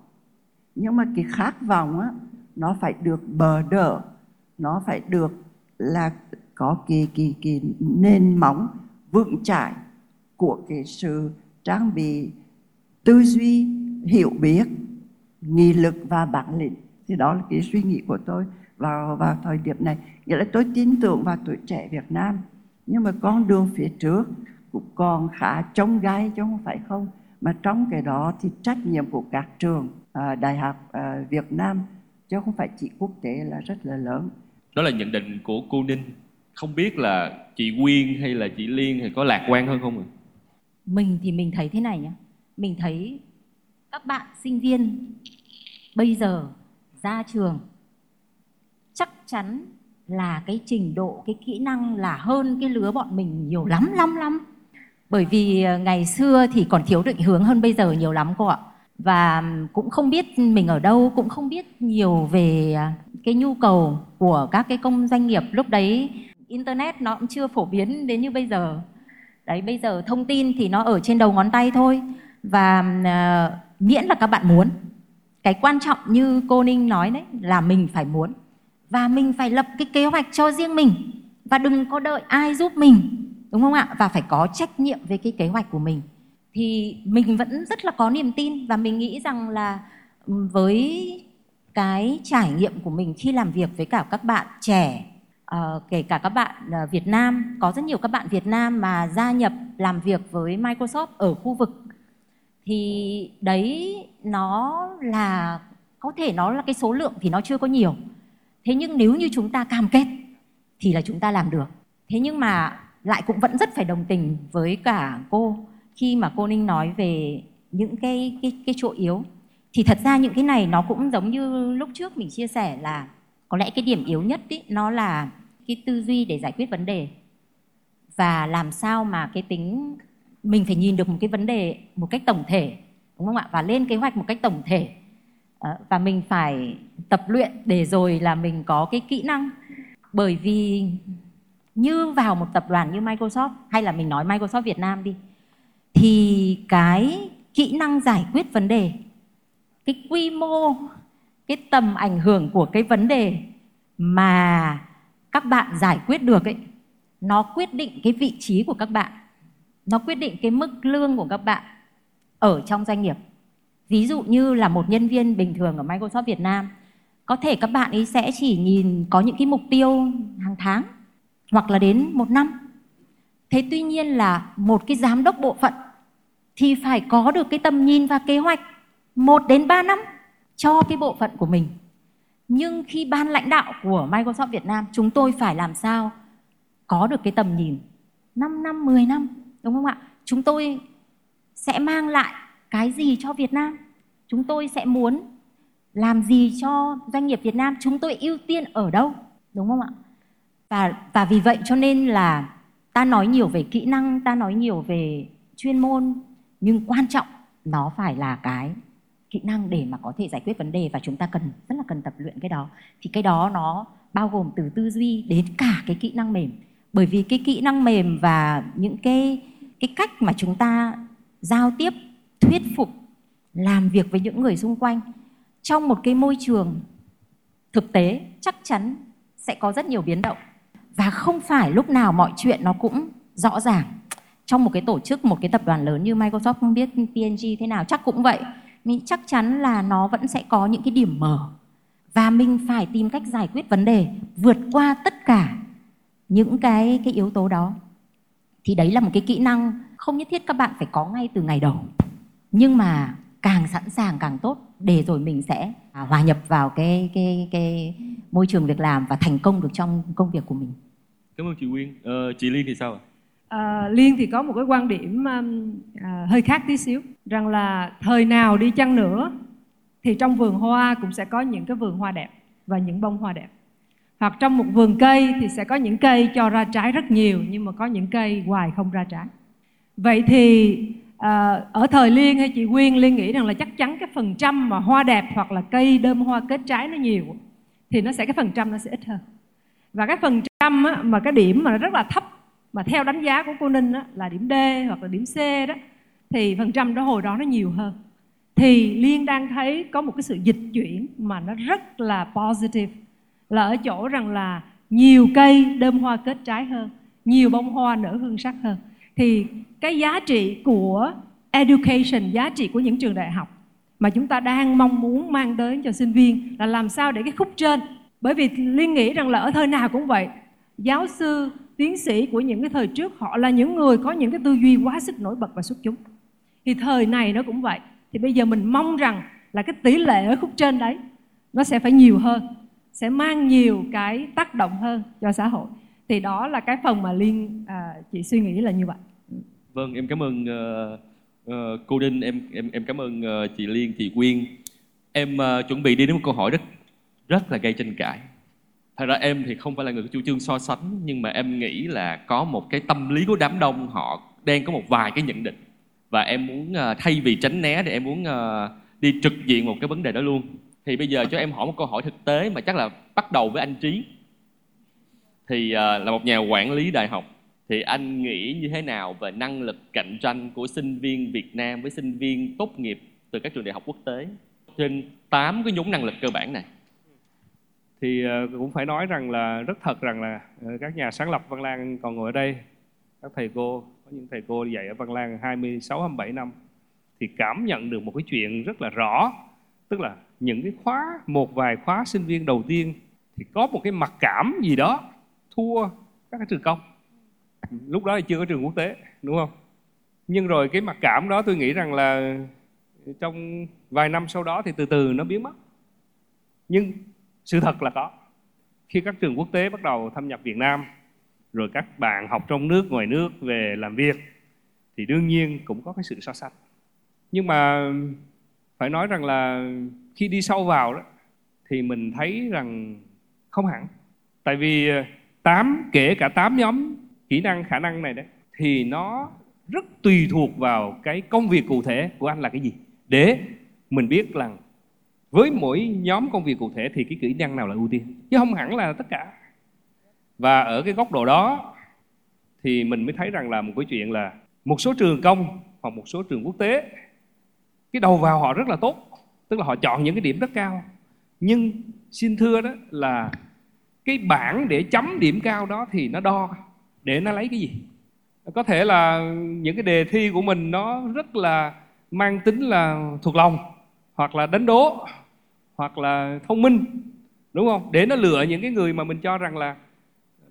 Nhưng mà cái khát vọng á nó phải được bờ đỡ nó phải được là có cái cái cái nền móng vững chãi của cái sự trang bị tư duy hiểu biết nghị lực và bản lĩnh. Thì đó là cái suy nghĩ của tôi vào vào thời điểm này. Nghĩa là tôi tin tưởng vào tuổi trẻ Việt Nam nhưng mà con đường phía trước cũng còn khá trông gai chứ không phải không. Mà trong cái đó thì trách nhiệm của các trường à, đại học à, Việt Nam chứ không phải chỉ quốc tế là rất là lớn. Đó là nhận định của cô Ninh. Không biết là chị Quyên hay là chị Liên thì có lạc quan hơn không ạ? mình thì mình thấy thế này nhé mình thấy các bạn sinh viên bây giờ ra trường chắc chắn là cái trình độ, cái kỹ năng là hơn cái lứa bọn mình nhiều lắm lắm lắm bởi vì ờ, ngày xưa thì còn thiếu định hướng hơn bây giờ nhiều lắm cô ạ và cũng không biết mình ở đâu cũng không biết nhiều về à, cái nhu cầu của các cái công doanh nghiệp lúc đấy. Internet nó cũng chưa phổ biến đến như bây giờ. Đấy bây giờ thông tin thì nó ở trên đầu ngón tay thôi. Và uh, miễn là các bạn muốn. Cái quan trọng như cô ninh nói đấy là mình phải muốn. Và mình phải lập cái kế hoạch cho riêng mình. Và đừng có đợi ai giúp mình đúng không ạ? Và phải có trách nhiệm về cái kế hoạch của mình thì mình vẫn rất là có niềm tin và mình nghĩ rằng là ừ, với cái trải nghiệm của mình khi làm việc với cả các bạn trẻ uh, kể cả các bạn uh, Việt Nam có rất nhiều các bạn Việt Nam mà gia nhập làm việc với Microsoft ở khu vực thì đấy nó là có thể nó là cái số lượng thì nó chưa có nhiều. Thế nhưng nếu như chúng ta cam kết thì là chúng ta làm được. Thế nhưng mà lại cũng vẫn rất phải đồng tình với cả cô khi mà cô ninh nói về những cái cái cái chỗ yếu thì thật ra những cái này nó cũng giống như lúc trước mình chia sẻ là có lẽ cái điểm yếu nhất ý, nó là cái tư duy để giải quyết vấn đề. Và làm sao mà cái tính mình phải nhìn được một cái vấn đề một cách tổng thể đúng không ạ? Và lên kế hoạch một cách tổng thể. Ờ, và mình phải tập luyện để rồi là mình có cái kỹ năng. Bởi vì như vào một tập đoàn như Microsoft hay là mình nói Microsoft Việt Nam đi thì cái kỹ năng giải quyết vấn đề, cái quy mô, cái tầm ảnh hưởng của cái vấn đề mà các bạn giải quyết được ấy, nó quyết định cái vị trí của các bạn, nó quyết định cái mức lương của các bạn ở trong doanh nghiệp. Ví dụ như là một nhân viên bình thường ở Microsoft Việt Nam, có thể các bạn ấy sẽ chỉ nhìn có những cái mục tiêu hàng tháng hoặc là đến một năm. Thế tuy nhiên là một cái giám đốc bộ phận thì phải có được cái tầm nhìn và kế hoạch một đến ba năm cho cái bộ phận của mình nhưng khi ban lãnh đạo của Microsoft Việt Nam chúng tôi phải làm sao có được cái tầm nhìn 5 năm, 10 năm đúng không ạ? Chúng tôi sẽ mang lại cái gì cho Việt Nam? Chúng tôi sẽ muốn làm gì cho doanh nghiệp Việt Nam? Chúng tôi ưu tiên ở đâu? Đúng không ạ? Và và vì vậy cho nên là ta nói nhiều về kỹ năng, ta nói nhiều về chuyên môn nhưng quan trọng nó phải là cái kỹ năng để mà có thể giải quyết vấn đề và chúng ta cần, rất là cần tập luyện cái đó. Thì cái đó nó bao gồm từ tư duy đến cả cái kỹ năng mềm. Bởi vì cái kỹ năng mềm và những cái cái cách mà chúng ta giao tiếp, thuyết phục, làm việc với những người xung quanh trong một cái môi trường thực tế chắc chắn sẽ có rất nhiều biến động. Và không phải lúc nào mọi chuyện nó cũng rõ ràng trong một cái tổ chức một cái tập đoàn lớn như Microsoft không biết P&G thế nào chắc cũng vậy. Mình chắc chắn là nó vẫn sẽ có những cái điểm mở. Và mình phải tìm cách giải quyết vấn đề vượt qua tất cả những cái cái yếu tố đó. Thì đấy là một cái kỹ năng không nhất thiết các bạn phải có ngay từ ngày đầu. Nhưng mà càng sẵn sàng càng tốt để rồi mình sẽ à, hòa nhập vào cái cái cái môi trường việc làm và thành công được trong công việc của mình. Cảm ơn chị Nguyên ờ, chị Liên thì sao ạ? À, Liên thì có một cái quan điểm um, à, hơi khác tí xíu rằng là thời nào đi chăng nữa thì trong vườn hoa cũng sẽ có những cái vườn hoa đẹp và những bông hoa đẹp. Hoặc trong một vườn cây thì sẽ có những cây cho ra trái rất nhiều nhưng mà có những cây hoài không ra trái. Vậy thì à, ở thời Liên hay chị Quyên Liên nghĩ rằng là chắc chắn cái phần trăm mà hoa đẹp hoặc là cây đơm hoa kết trái nó nhiều thì nó sẽ cái phần trăm nó sẽ ít hơn. Và cái phần trăm á, mà cái điểm mà nó rất là thấp mà theo đánh giá của cô Ninh á, là điểm D hoặc là điểm C đó thì phần trăm đó hồi đó nó nhiều hơn. Thì Liên đang thấy có một cái sự dịch chuyển mà nó rất là positive. Là ở chỗ rằng là nhiều cây đơm hoa kết trái hơn nhiều bông hoa nở hương sắc hơn. Thì cái giá trị của education giá trị của những trường đại học mà chúng ta đang mong muốn mang đến cho sinh viên là làm sao để cái khúc trên. Bởi vì liên nghĩ rằng là ở thời nào cũng vậy giáo sư tiến sĩ của những cái thời trước họ là những người có những cái tư duy quá sức nổi bật và xuất chúng. Thì thời này nó cũng vậy. Thì bây giờ mình mong rằng là cái tỷ lệ ở khúc trên đấy nó sẽ phải nhiều hơn sẽ mang nhiều cái tác động hơn cho xã hội. Thì đó là cái phần mà liên à, chị suy nghĩ là như vậy. Vâng em cảm ơn uh, uh, cô đinh em em em cảm ơn uh, chị liên chị quyên. Em uh, chuẩn bị đi đến một câu hỏi rất rất là gây tranh cãi thật ra em thì không phải là người chủ trương so sánh nhưng mà em nghĩ là có một cái tâm lý của đám đông họ đang có một vài cái nhận định. Và em muốn uh, thay vì tránh né thì em muốn uh, đi trực diện một cái vấn đề đó luôn. Thì bây giờ cho em hỏi một câu hỏi thực tế mà chắc là bắt đầu với anh trí. Thì uh, là một nhà quản lý đại học thì anh nghĩ như thế nào về năng lực cạnh tranh của sinh viên Việt Nam với sinh viên tốt nghiệp từ các trường đại học quốc tế? Trên 8 cái nhóm năng lực cơ bản này thì ờ, cũng phải nói rằng là rất thật rằng là ờ, các nhà sáng lập Văn Lang còn ngồi ở đây. Các thầy cô, có những thầy cô dạy ở Văn Lang 26 27 năm thì cảm nhận được một cái chuyện rất là rõ. Tức là những cái khóa, một vài khóa sinh viên đầu tiên thì có một cái mặc cảm gì đó thua các cái trường công. Lúc đó thì chưa có trường quốc tế, đúng không? Nhưng rồi cái mặc cảm đó tôi nghĩ rằng là trong vài năm sau đó thì từ từ nó biến mất. Nhưng sự thật là có. Khi các trường quốc tế bắt đầu thâm nhập Việt Nam, rồi các bạn học trong nước, ngoài nước về làm việc, thì đương nhiên cũng có cái sự so sánh. Nhưng mà phải nói rằng là khi đi sâu vào đó, thì mình thấy rằng không hẳn. Tại vì ờ, tám, kể cả tám nhóm kỹ năng, khả năng này đấy, thì nó rất tùy thuộc vào cái công việc cụ thể của anh là cái gì. Để mình biết là với mỗi nhóm công việc cụ thể thì cái kỹ năng nào là ưu tiên? Chứ không hẳn là tất cả. Và ở cái góc độ đó thì mình mới thấy rằng là một cái chuyện là một số trường công hoặc một số trường quốc tế, cái đầu vào họ rất là tốt. Tức là họ chọn những cái điểm rất cao. Nhưng xin thưa đó là cái bảng để chấm điểm cao đó thì nó đo để nó lấy cái gì? Có thể là những cái đề thi của mình nó rất là mang tính là thuộc lòng hoặc là đánh đố hoặc là thông minh, đúng không? Để nó lựa những cái người mà mình cho rằng là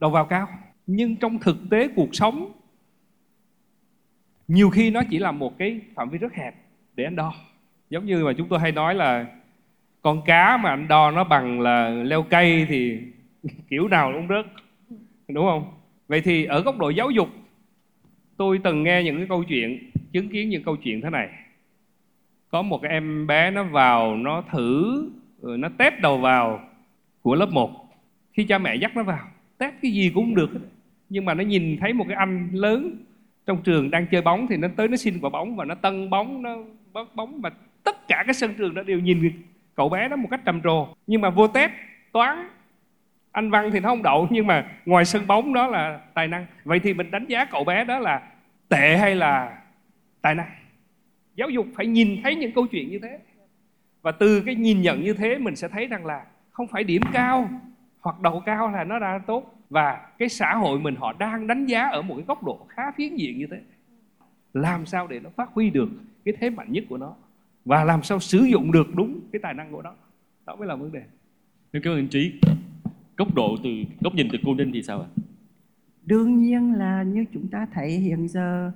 đầu vào cao. Nhưng trong thực tế cuộc sống, nhiều khi nó chỉ là một cái phạm vi rất hẹp để anh đo. Giống như mà chúng tôi hay nói là con cá mà anh đo nó bằng là leo cây thì kiểu nào cũng rớt, đúng không? Vậy thì ở góc độ giáo dục, tôi từng nghe những cái câu chuyện, chứng kiến những câu chuyện thế này có một cái em bé nó vào, nó thử ừ, nó test đầu vào của lớp 1 khi cha mẹ dắt nó vào test cái gì cũng được nhưng mà nó nhìn thấy một cái anh lớn trong trường đang chơi bóng thì nó tới nó xin quả bóng và nó tân bóng, nó bắt bóng mà tất cả cái sân trường đó đều nhìn cậu bé đó một cách trầm trồ. Nhưng mà vô test toán, anh văn thì nó không đậu, nhưng mà ngoài sân bóng đó là tài năng. Vậy thì mình đánh giá cậu bé đó là tệ hay là tài năng? Giáo dục phải nhìn thấy những câu chuyện như thế. Và từ cái nhìn nhận như thế mình sẽ thấy rằng là không phải điểm cao hoặc đầu cao là nó đã tốt. Và cái xã hội mình họ đang đánh giá ở một cái góc độ khá phiến diện như thế. Làm sao để nó phát huy được cái thế mạnh nhất của nó? Và làm sao sử dụng được đúng cái tài năng của nó? Đó mới là vấn đề. Cảm ơn anh trí góc độ từ góc nhìn từ cô ninh thì sao ạ? Đương nhiên là như chúng ta thấy hiện giờ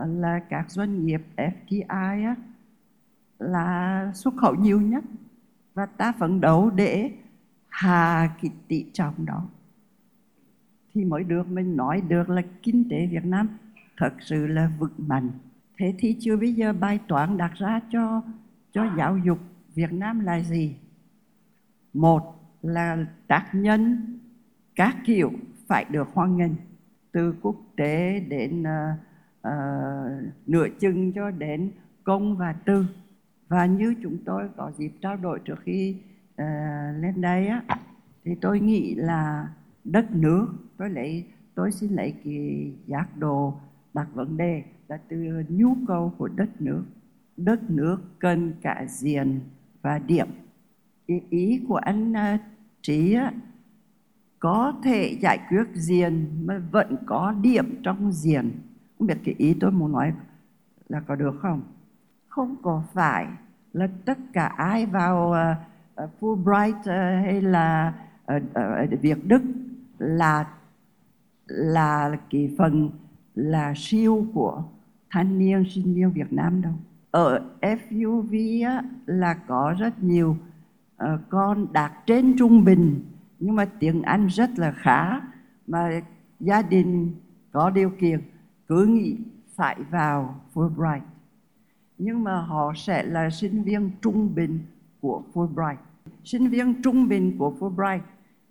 Ờ, là các doanh nghiệp FDI á, là xuất khẩu nhiều nhất và ta phấn đấu để hạ cái tỷ trọng đó thì mới được mình nói được là kinh tế Việt Nam thật sự là vững mạnh. Thế thì chưa bây giờ bài toán đặt ra cho cho giáo dục Việt Nam là gì? Một là tác nhân các kiểu phải được hoan nghênh từ quốc tế đến uh, uh, nửa chừng cho đến công và tư và như chúng tôi có dịp trao đổi trước khi uh, lên đây á thì tôi nghĩ là đất nước tôi lấy tôi xin lấy cái giác đồ đặt vấn đề là từ nhu cầu của đất nước. Đất nước cần cả diện và điểm. Ý, ý của anh uh, trí á, có thể giải quyết diện mà vẫn có điểm trong diện không biết cái ý tôi muốn nói là có được không? Không có phải. Là tất cả ai vào uh, Fulbright uh, hay là uh, uh, Việt Đức là là cái phần là siêu của thanh niên sinh viên Việt Nam đâu. Ở FUV á, là có rất nhiều uh, con đạt trên trung bình nhưng mà tiếng Anh rất là khá mà gia đình có điều kiện cứ nghĩ phải vào Fulbright. Nhưng mà họ sẽ là sinh viên trung bình của Fulbright. Sinh viên trung bình của Fulbright,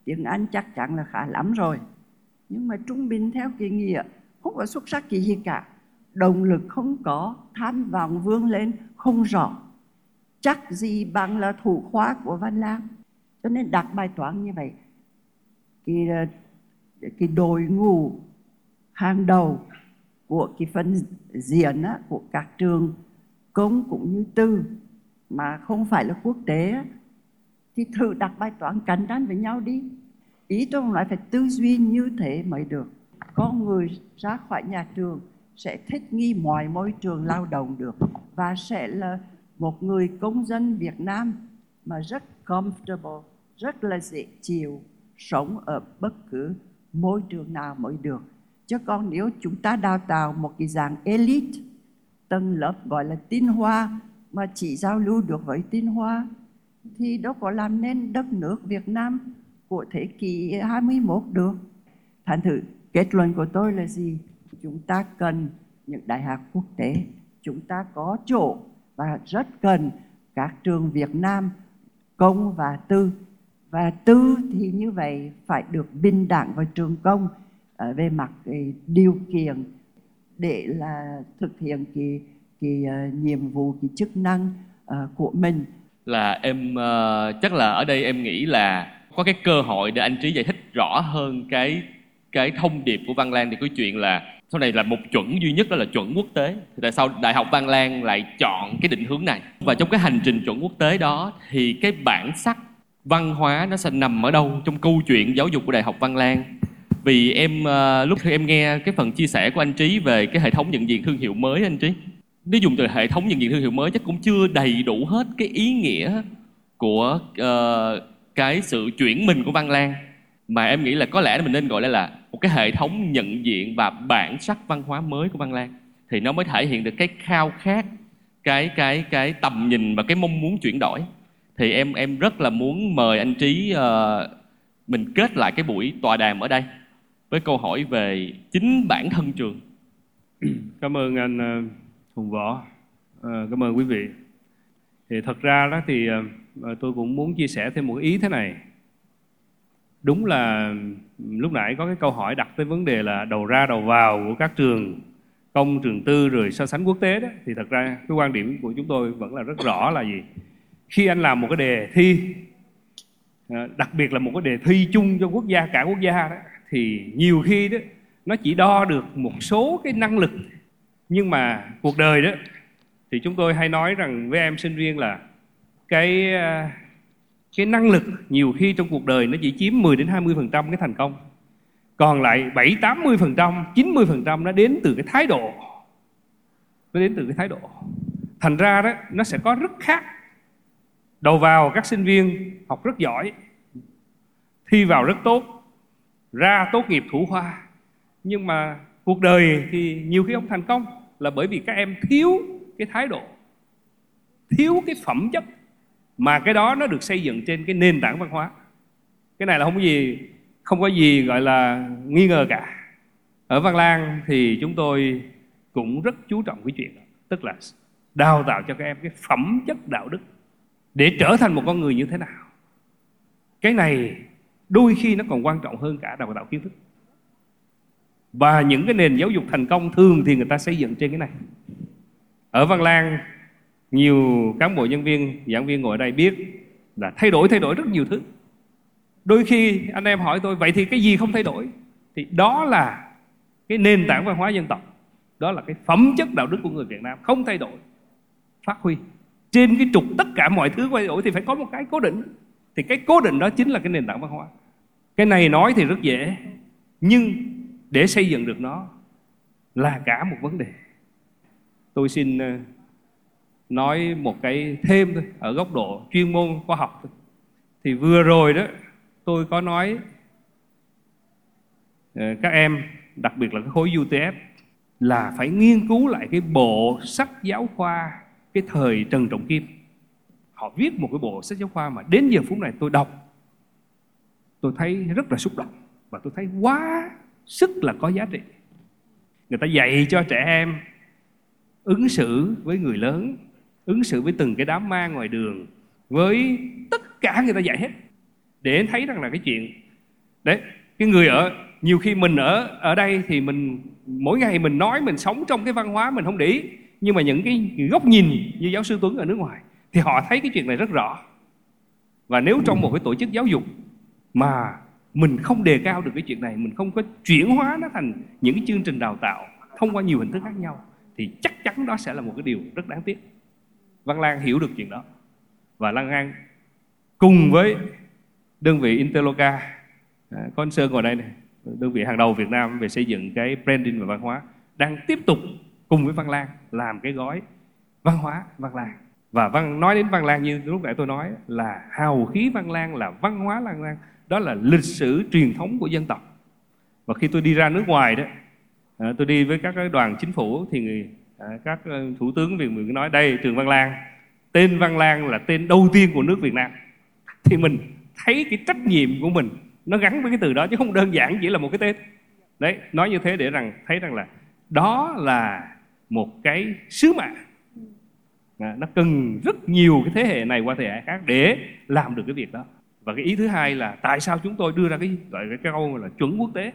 tiếng Anh chắc chắn là khá lắm rồi. Nhưng mà trung bình theo kỳ nghĩa không có xuất sắc gì cả. Động lực không có, tham vọng vươn lên không rõ. Chắc gì bằng là thủ khoa của Văn Lang. Cho nên đặt bài toán như vậy, cái cái đội ngũ hàng đầu của cái phần diện á, của các trường công cũng như tư mà không phải là quốc tế á, thì thử đặt bài toán cạnh tranh với nhau đi ý tôi nói phải tư duy như thế mới được con người ra khỏi nhà trường sẽ thích nghi mọi môi trường lao động được và sẽ là một người công dân Việt Nam mà rất comfortable, rất là dễ chịu sống ở bất cứ môi trường nào mới được. Chứ còn nếu chúng ta đào tạo một cái dạng elite, tầng lớp gọi là tinh hoa mà chỉ giao lưu được với tinh hoa thì đâu có làm nên đất nước Việt Nam của thế kỷ 21 được. Thành thử kết luận của tôi là gì? Chúng ta cần những đại học quốc tế, chúng ta có chỗ và rất cần các trường Việt Nam công và tư và tư thì như vậy phải được bình đẳng với trường công về mặt cái điều kiện để là thực hiện cái cái uh, nhiệm vụ cái chức năng uh, của mình. Là em uh, chắc là ở đây em nghĩ là có cái cơ hội để anh trí giải thích rõ hơn cái cái thông điệp của Văn Lang thì cái chuyện là sau này là một chuẩn duy nhất đó là chuẩn quốc tế. Thì tại sao đại học Văn Lang lại chọn cái định hướng này? Và trong cái hành trình chuẩn quốc tế đó thì cái bản sắc văn hóa nó sẽ nằm ở đâu trong câu chuyện giáo dục của đại học Văn Lang vì em uh, lúc khi em nghe cái phần chia sẻ của anh Trí về cái hệ thống nhận diện thương hiệu mới anh Trí. Nếu dùng từ hệ thống nhận diện thương hiệu mới chắc cũng chưa đầy đủ hết cái ý nghĩa của uh, cái sự chuyển mình của Văn Lang mà em nghĩ là có lẽ mình nên gọi là là một cái hệ thống nhận diện và bản sắc văn hóa mới của Văn Lang thì nó mới thể hiện được cái khao khát cái cái cái tầm nhìn và cái mong muốn chuyển đổi. Thì em em rất là muốn mời anh Trí uh, mình kết lại cái buổi tọa đàm ở đây với câu hỏi về chính bản thân trường. Cảm ơn anh ờ, Hùng Võ. Ờ, cảm ơn quý vị. Thì thật ra đó thì ờ, tôi cũng muốn chia sẻ thêm một ý thế này. Đúng là lúc nãy có cái câu hỏi đặt tới vấn đề là đầu ra đầu vào của các trường, công, trường tư, rồi so sánh quốc tế đó. Thì thật ra cái quan điểm của chúng tôi vẫn là rất rõ là gì? Khi anh làm một cái đề thi đặc biệt là một cái đề thi chung cho quốc gia, cả quốc gia đó thì nhiều khi đó nó chỉ đo được một số cái năng lực nhưng mà cuộc đời đó thì chúng tôi hay nói rằng với em sinh viên là cái à, cái năng lực nhiều khi trong cuộc đời nó chỉ chiếm 10 đến 20% cái thành công. Còn lại 7 80%, 90% nó đến từ cái thái độ. Nó đến từ cái thái độ. Thành ra đó nó sẽ có rất khác. Đầu vào các sinh viên học rất giỏi, thi vào rất tốt, ra tốt nghiệp thủ khoa. Nhưng mà cuộc đời thì nhiều khi không thành công là bởi vì các em thiếu cái thái độ, thiếu cái phẩm chất mà cái đó nó được xây dựng trên cái nền tảng văn hóa. Cái này là không có gì không có gì gọi là nghi ngờ cả. Ở Văn Lang thì chúng tôi cũng rất chú trọng cái chuyện đó tức là đào tạo cho các em cái phẩm chất đạo đức để trở thành một con người như thế nào. Cái này đôi khi nó còn quan trọng hơn cả đào tạo kiến thức. Và những cái nền giáo dục thành công thường thì người ta xây dựng trên cái này. Ở Văn Lang, nhiều cán bộ nhân viên, giảng viên ngồi ở đây biết là thay đổi thay đổi rất nhiều thứ. Đôi khi anh em hỏi tôi, vậy thì cái gì không thay đổi? Thì đó là cái nền tảng văn hóa dân tộc. Đó là cái phẩm chất đạo đức của người Việt Nam, không thay đổi, phát huy. Trên cái trục tất cả mọi thứ thay đổi thì phải có một cái cố định. Thì cái cố định đó chính là cái nền tảng văn hóa cái này nói thì rất dễ, nhưng để xây dựng được nó là cả một vấn đề tôi xin ờ, nói một cái thêm thôi, ở góc độ chuyên môn khoa học thôi. thì vừa rồi đó, tôi có nói ờ, các em, đặc biệt là cái khối UTF là phải nghiên cứu lại cái bộ sách giáo khoa cái thời Trần Trọng Kim họ viết một cái bộ sách giáo khoa mà đến giờ phút này tôi đọc tôi thấy rất là xúc động và tôi thấy quá sức là có giá trị. Người ta dạy cho trẻ em ứng xử với người lớn, ứng xử với từng cái đám ma ngoài đường, với tất cả người ta dạy hết, để thấy rằng là cái chuyện, đấy, cái người ở, nhiều khi mình ở ở đây thì mình, mỗi ngày mình nói mình sống trong cái văn hóa mình không để ý, nhưng mà những cái góc nhìn như giáo sư Tuấn ở nước ngoài thì họ thấy cái chuyện này rất rõ. Và nếu trong một cái tổ chức giáo dục mà mình không đề cao được cái chuyện này mình không có chuyển hóa nó thành những cái chương trình đào tạo thông qua nhiều hình thức khác nhau thì chắc chắn đó sẽ là một cái điều rất đáng tiếc. Văn Lan hiểu được chuyện đó. Và Lan An cùng với đơn vị Interloca à, có anh Sơn ngồi đây này đơn vị hàng đầu Việt Nam về xây dựng cái branding và văn hóa đang tiếp tục cùng với Văn Lan làm cái gói văn hóa Văn Lan. Và văn nói đến Văn Lan như lúc nãy tôi nói là hào khí Văn Lan là văn hóa Lan Lan đó là lịch sử truyền thống của dân tộc. Và khi tôi đi ra nước ngoài đó à, tôi đi với các cái đoàn chính phủ thì người à, các ờ, thủ tướng Việt nói đây trường Văn Lang. Tên Văn Lang là tên đầu tiên của nước Việt Nam. Thì mình thấy cái trách nhiệm của mình nó gắn với cái từ đó chứ không đơn giản chỉ là một cái tên. Đấy nói như thế để rằng thấy rằng là đó là một cái sứ mạng à, nó cần rất nhiều cái thế hệ này qua thế hệ khác để làm được cái việc đó và cái ý thứ hai là tại sao chúng tôi đưa ra cái, gọi cái câu là chuẩn quốc tế?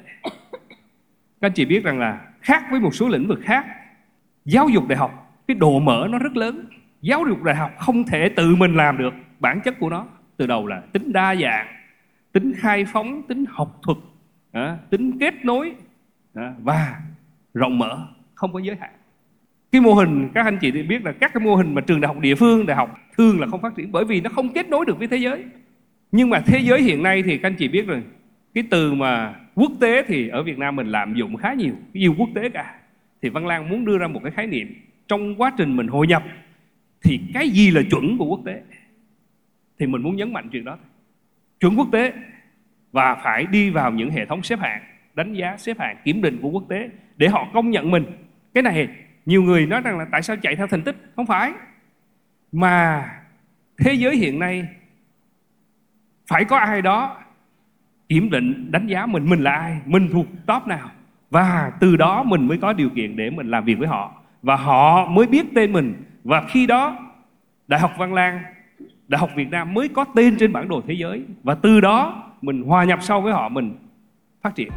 Các anh chị biết rằng là khác với một số lĩnh vực khác, giáo dục đại học, cái độ mở nó rất lớn. Giáo dục đại học không thể tự mình làm được bản chất của nó. Từ đầu là tính đa dạng, tính khai phóng, tính học thuật tính kết nối và rộng mở, không có giới hạn. Cái mô hình, các anh chị biết là các cái mô hình mà trường đại học, địa phương đại học thường là không phát triển bởi vì nó không kết nối được với thế giới nhưng mà thế giới hiện nay thì các anh chị biết rồi, cái từ mà quốc tế thì ở Việt Nam mình lạm dụng khá nhiều, cái yêu quốc tế cả. Thì Văn Lan muốn đưa ra một cái khái niệm, trong quá trình mình hội nhập thì cái gì là chuẩn của quốc tế? Thì mình muốn nhấn mạnh chuyện đó chuẩn quốc tế và phải đi vào những hệ thống xếp hạng, đánh giá xếp hạng kiểm định của quốc tế để họ công nhận mình. Cái này, nhiều người nói rằng là tại sao chạy theo thành tích? Không phải. Mà thế giới hiện nay phải có ai đó kiểm định, đánh giá mình mình là ai, mình thuộc top nào. Và từ đó mình mới có điều kiện để mình làm việc với họ. Và họ mới biết tên mình. Và khi đó, đại học văn lang, đại học việt nam mới có tên trên bản đồ thế giới. Và từ đó, mình hòa nhập sâu với họ, mình phát triển.